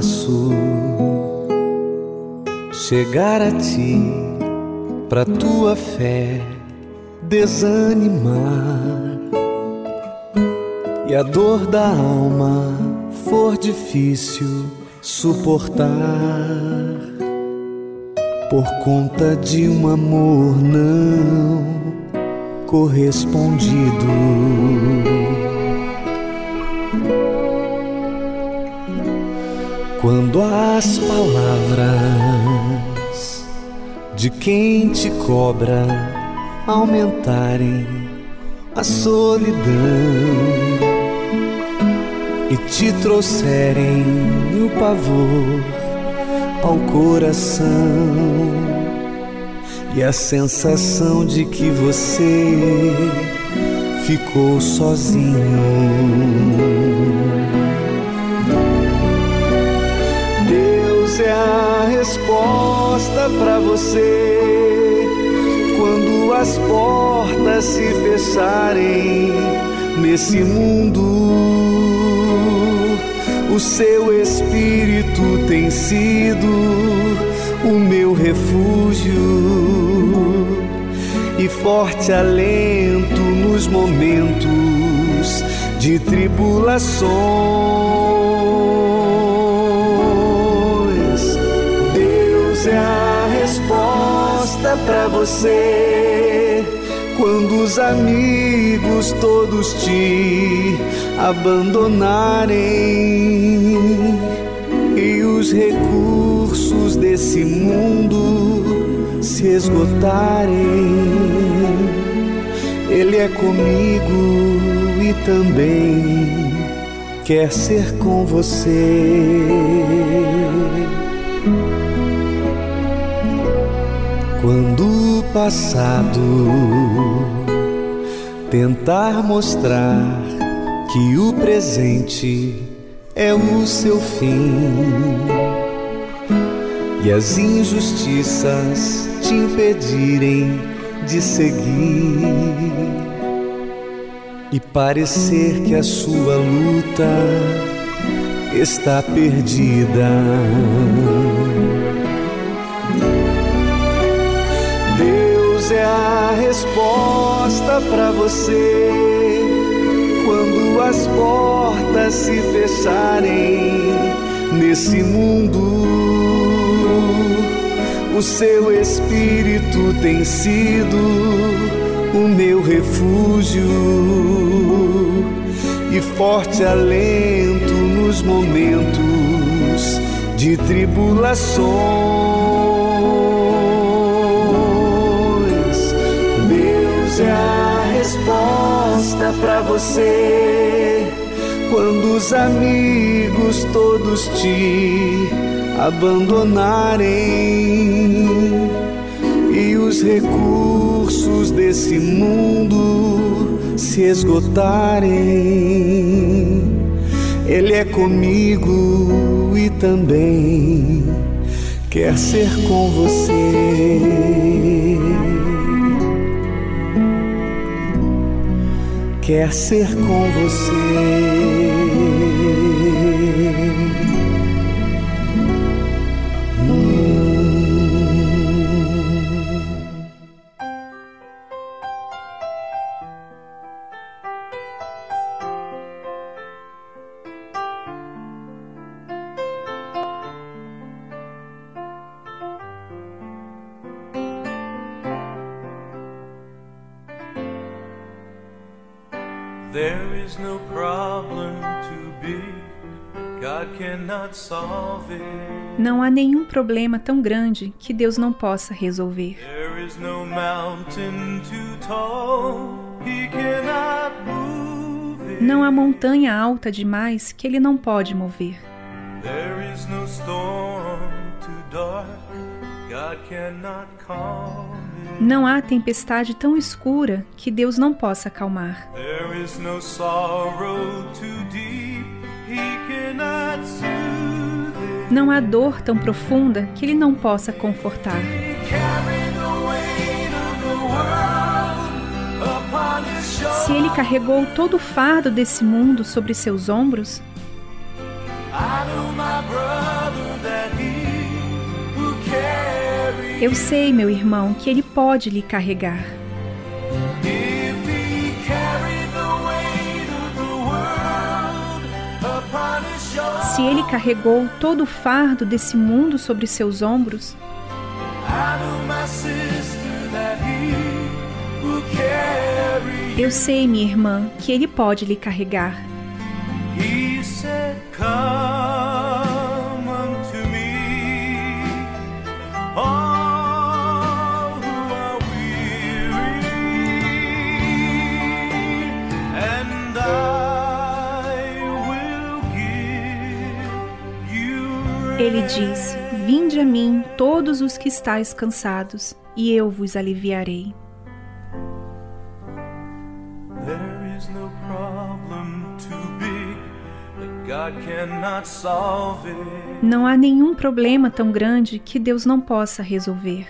Cansaço chegar a ti pra tua fé desanimar. E a dor da alma for difícil suportar. Por conta de um amor não correspondido. Quando as palavras de quem te cobra aumentarem a solidão e te trouxerem o pavor ao coração e a sensação de que você ficou sozinho. Resposta para você quando as portas se fecharem nesse mundo. O seu espírito tem sido o meu refúgio e forte alento nos momentos de tribulações. Para você quando os amigos todos te abandonarem e os recursos desse mundo se esgotarem. Ele é comigo e também quer ser com você. Quando o passado tentar mostrar que o presente é o seu fim e as injustiças te impedirem de seguir e parecer que a sua luta está perdida. A resposta para você quando as portas se fecharem nesse mundo. O seu espírito tem sido o meu refúgio e forte alento nos momentos de tribulações. Deus é a resposta para você quando os amigos todos te abandonarem e os recursos desse mundo se esgotarem. Ele é comigo e também quer ser com você. Quer ser com você. There is no problem too big God cannot solve it. Não há nenhum problema tão grande que Deus não possa resolver. There is no mountain too tall He cannot move it. Não há montanha alta demais que Ele não pode mover. There is no storm too dark God cannot calm it. Não há tempestade tão escura que Deus não possa acalmar. There is no sorrow too deep he cannot soothe. Não há dor tão profunda que ele não possa confortar. Se ele carregou todo o fardo desse mundo sobre seus ombros, eu sei, meu irmão, que ele pode lhe carregar. Se ele carregou todo o fardo desse mundo sobre seus ombros, eu sei, minha irmã, que ele pode lhe carregar. He said, Come Ele disse: Vinde a mim, todos os que estáis cansados, e eu vos aliviarei. There is no problem too big that God cannot solve it. Não há nenhum problema tão grande que Deus não possa resolver.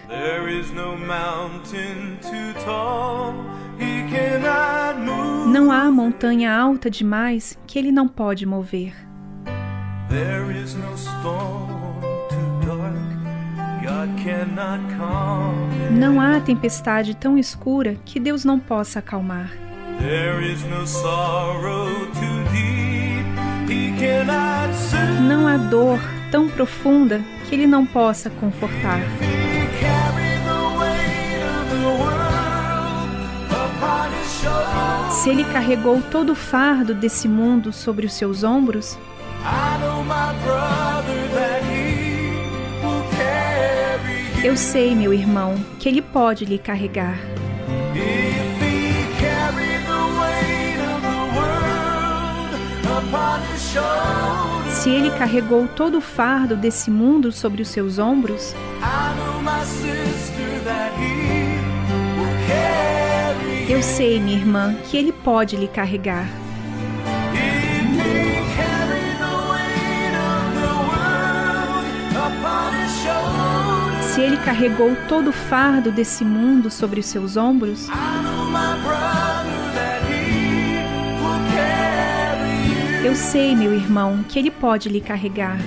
Não há montanha alta demais que ele não pode mover. There is no storm too dark God cannot calm. Não há tempestade tão escura que Deus não possa acalmar. There is no sorrow too deep he cannot soothe. Não há dor tão profunda que ele não possa confortar. Se ele carregou todo o fardo desse mundo sobre os seus ombros, Eu sei, meu irmão, que ele pode lhe carregar. Se ele carregou todo o fardo desse mundo sobre os seus ombros, eu sei, minha irmã, que ele pode lhe carregar. Se ele carregou todo o fardo desse mundo sobre os seus ombros, eu sei, meu irmão, que ele pode lhe carregar.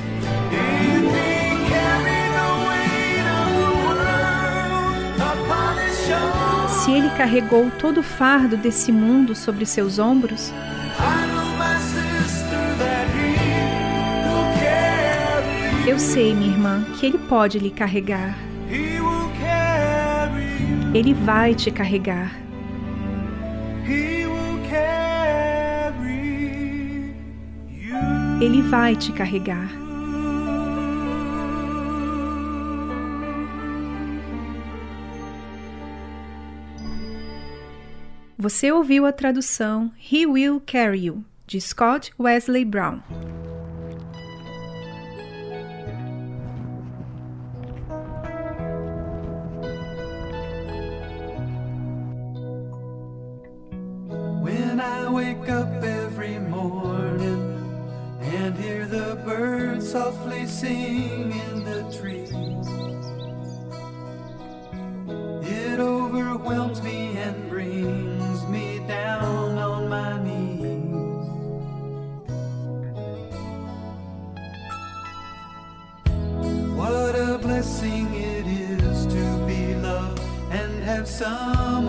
Se ele carregou todo o fardo desse mundo sobre seus ombros, eu sei, minha irmã, que ele pode lhe carregar. Ele vai te carregar. Ele vai te carregar. Você ouviu a tradução He Will Carry You, de Scott Wesley Brown. Wake up every morning and hear the birds softly sing in the trees, it overwhelms me and brings me down on my knees. What a blessing it is to be loved and have someone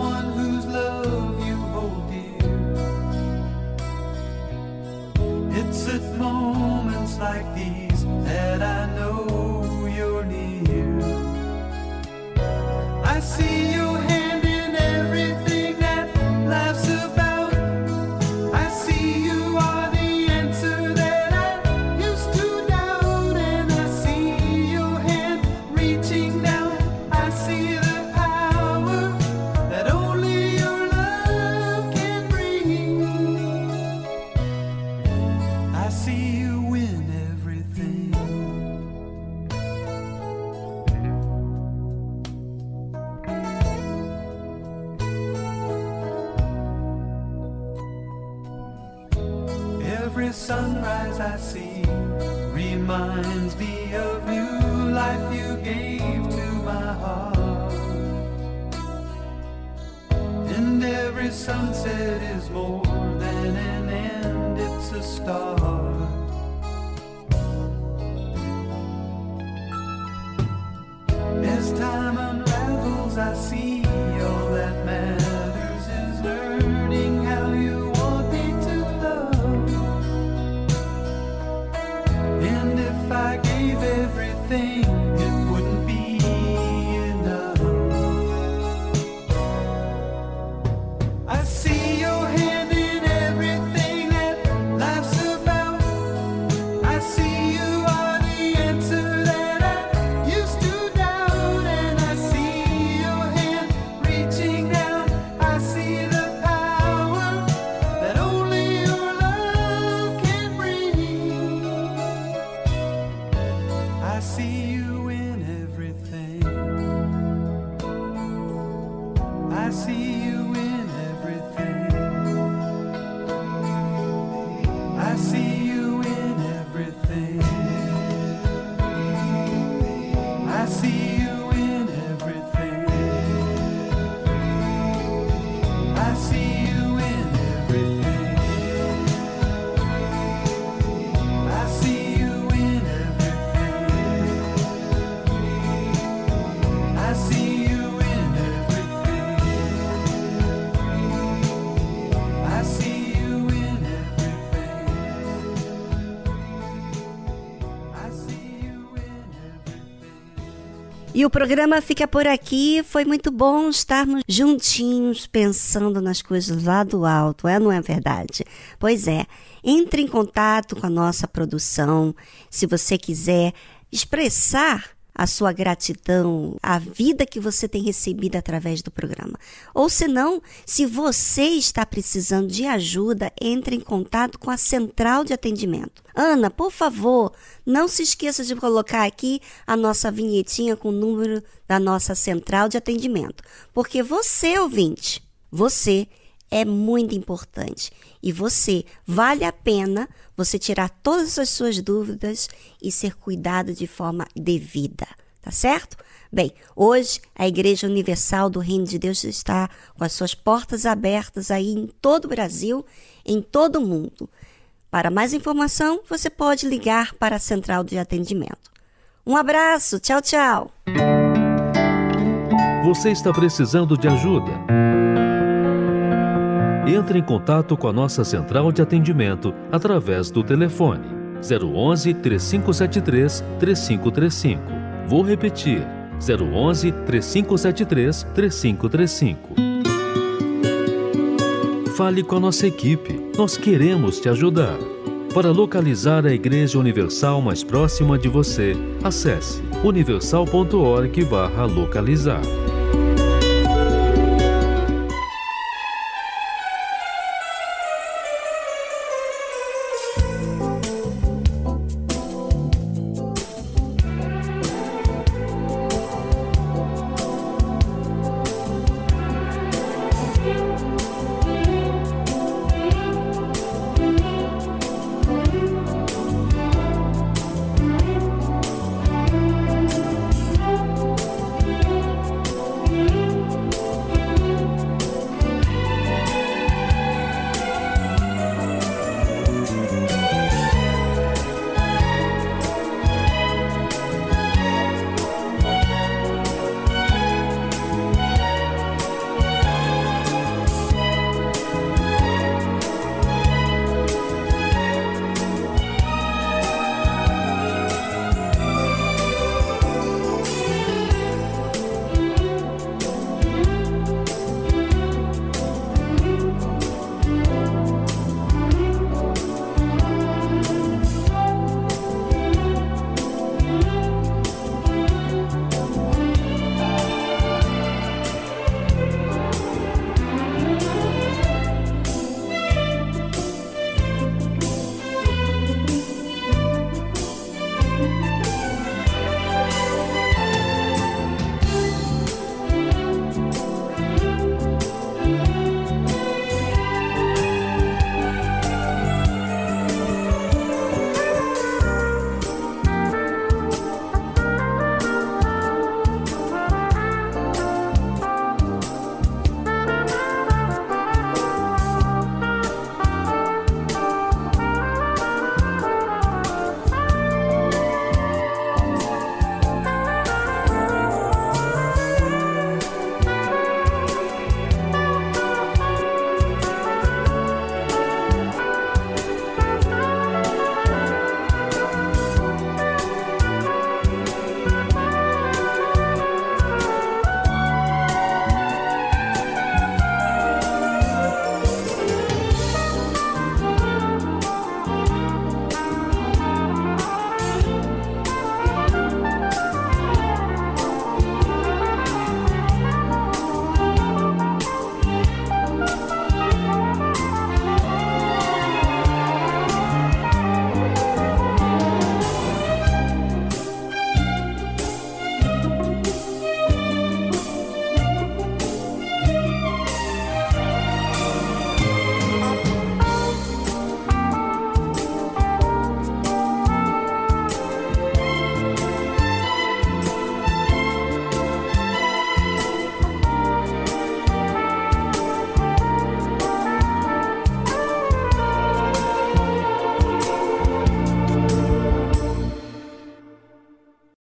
like these that I know you're near. I see assim. E o programa fica por aqui. Foi muito bom estarmos juntinhos pensando nas coisas lá do alto, é não é verdade? Pois é. Entre em contato com a nossa produção se você quiser expressar a sua gratidão, a vida que você tem recebido através do programa. Ou se não, se você está precisando de ajuda, entre em contato com a central de atendimento. Ana, por favor, não se esqueça de colocar aqui a nossa vinhetinha com o número da nossa central de atendimento, porque você, ouvinte, você é muito importante e você vale a pena você tirar todas as suas dúvidas e ser cuidado de forma devida, tá certo? Bem, hoje a Igreja Universal do Reino de Deus está com as suas portas abertas aí em todo o Brasil, em todo o mundo. Para mais informação, você pode ligar para a central de atendimento. Um abraço, tchau, tchau. Você está precisando de ajuda? Entre em contato com a nossa central de atendimento através do telefone 011 3573 3535. Vou repetir: 011 3573 3535. Fale com a nossa equipe, nós queremos te ajudar. Para localizar a Igreja Universal mais próxima de você, acesse universal.org/localizar.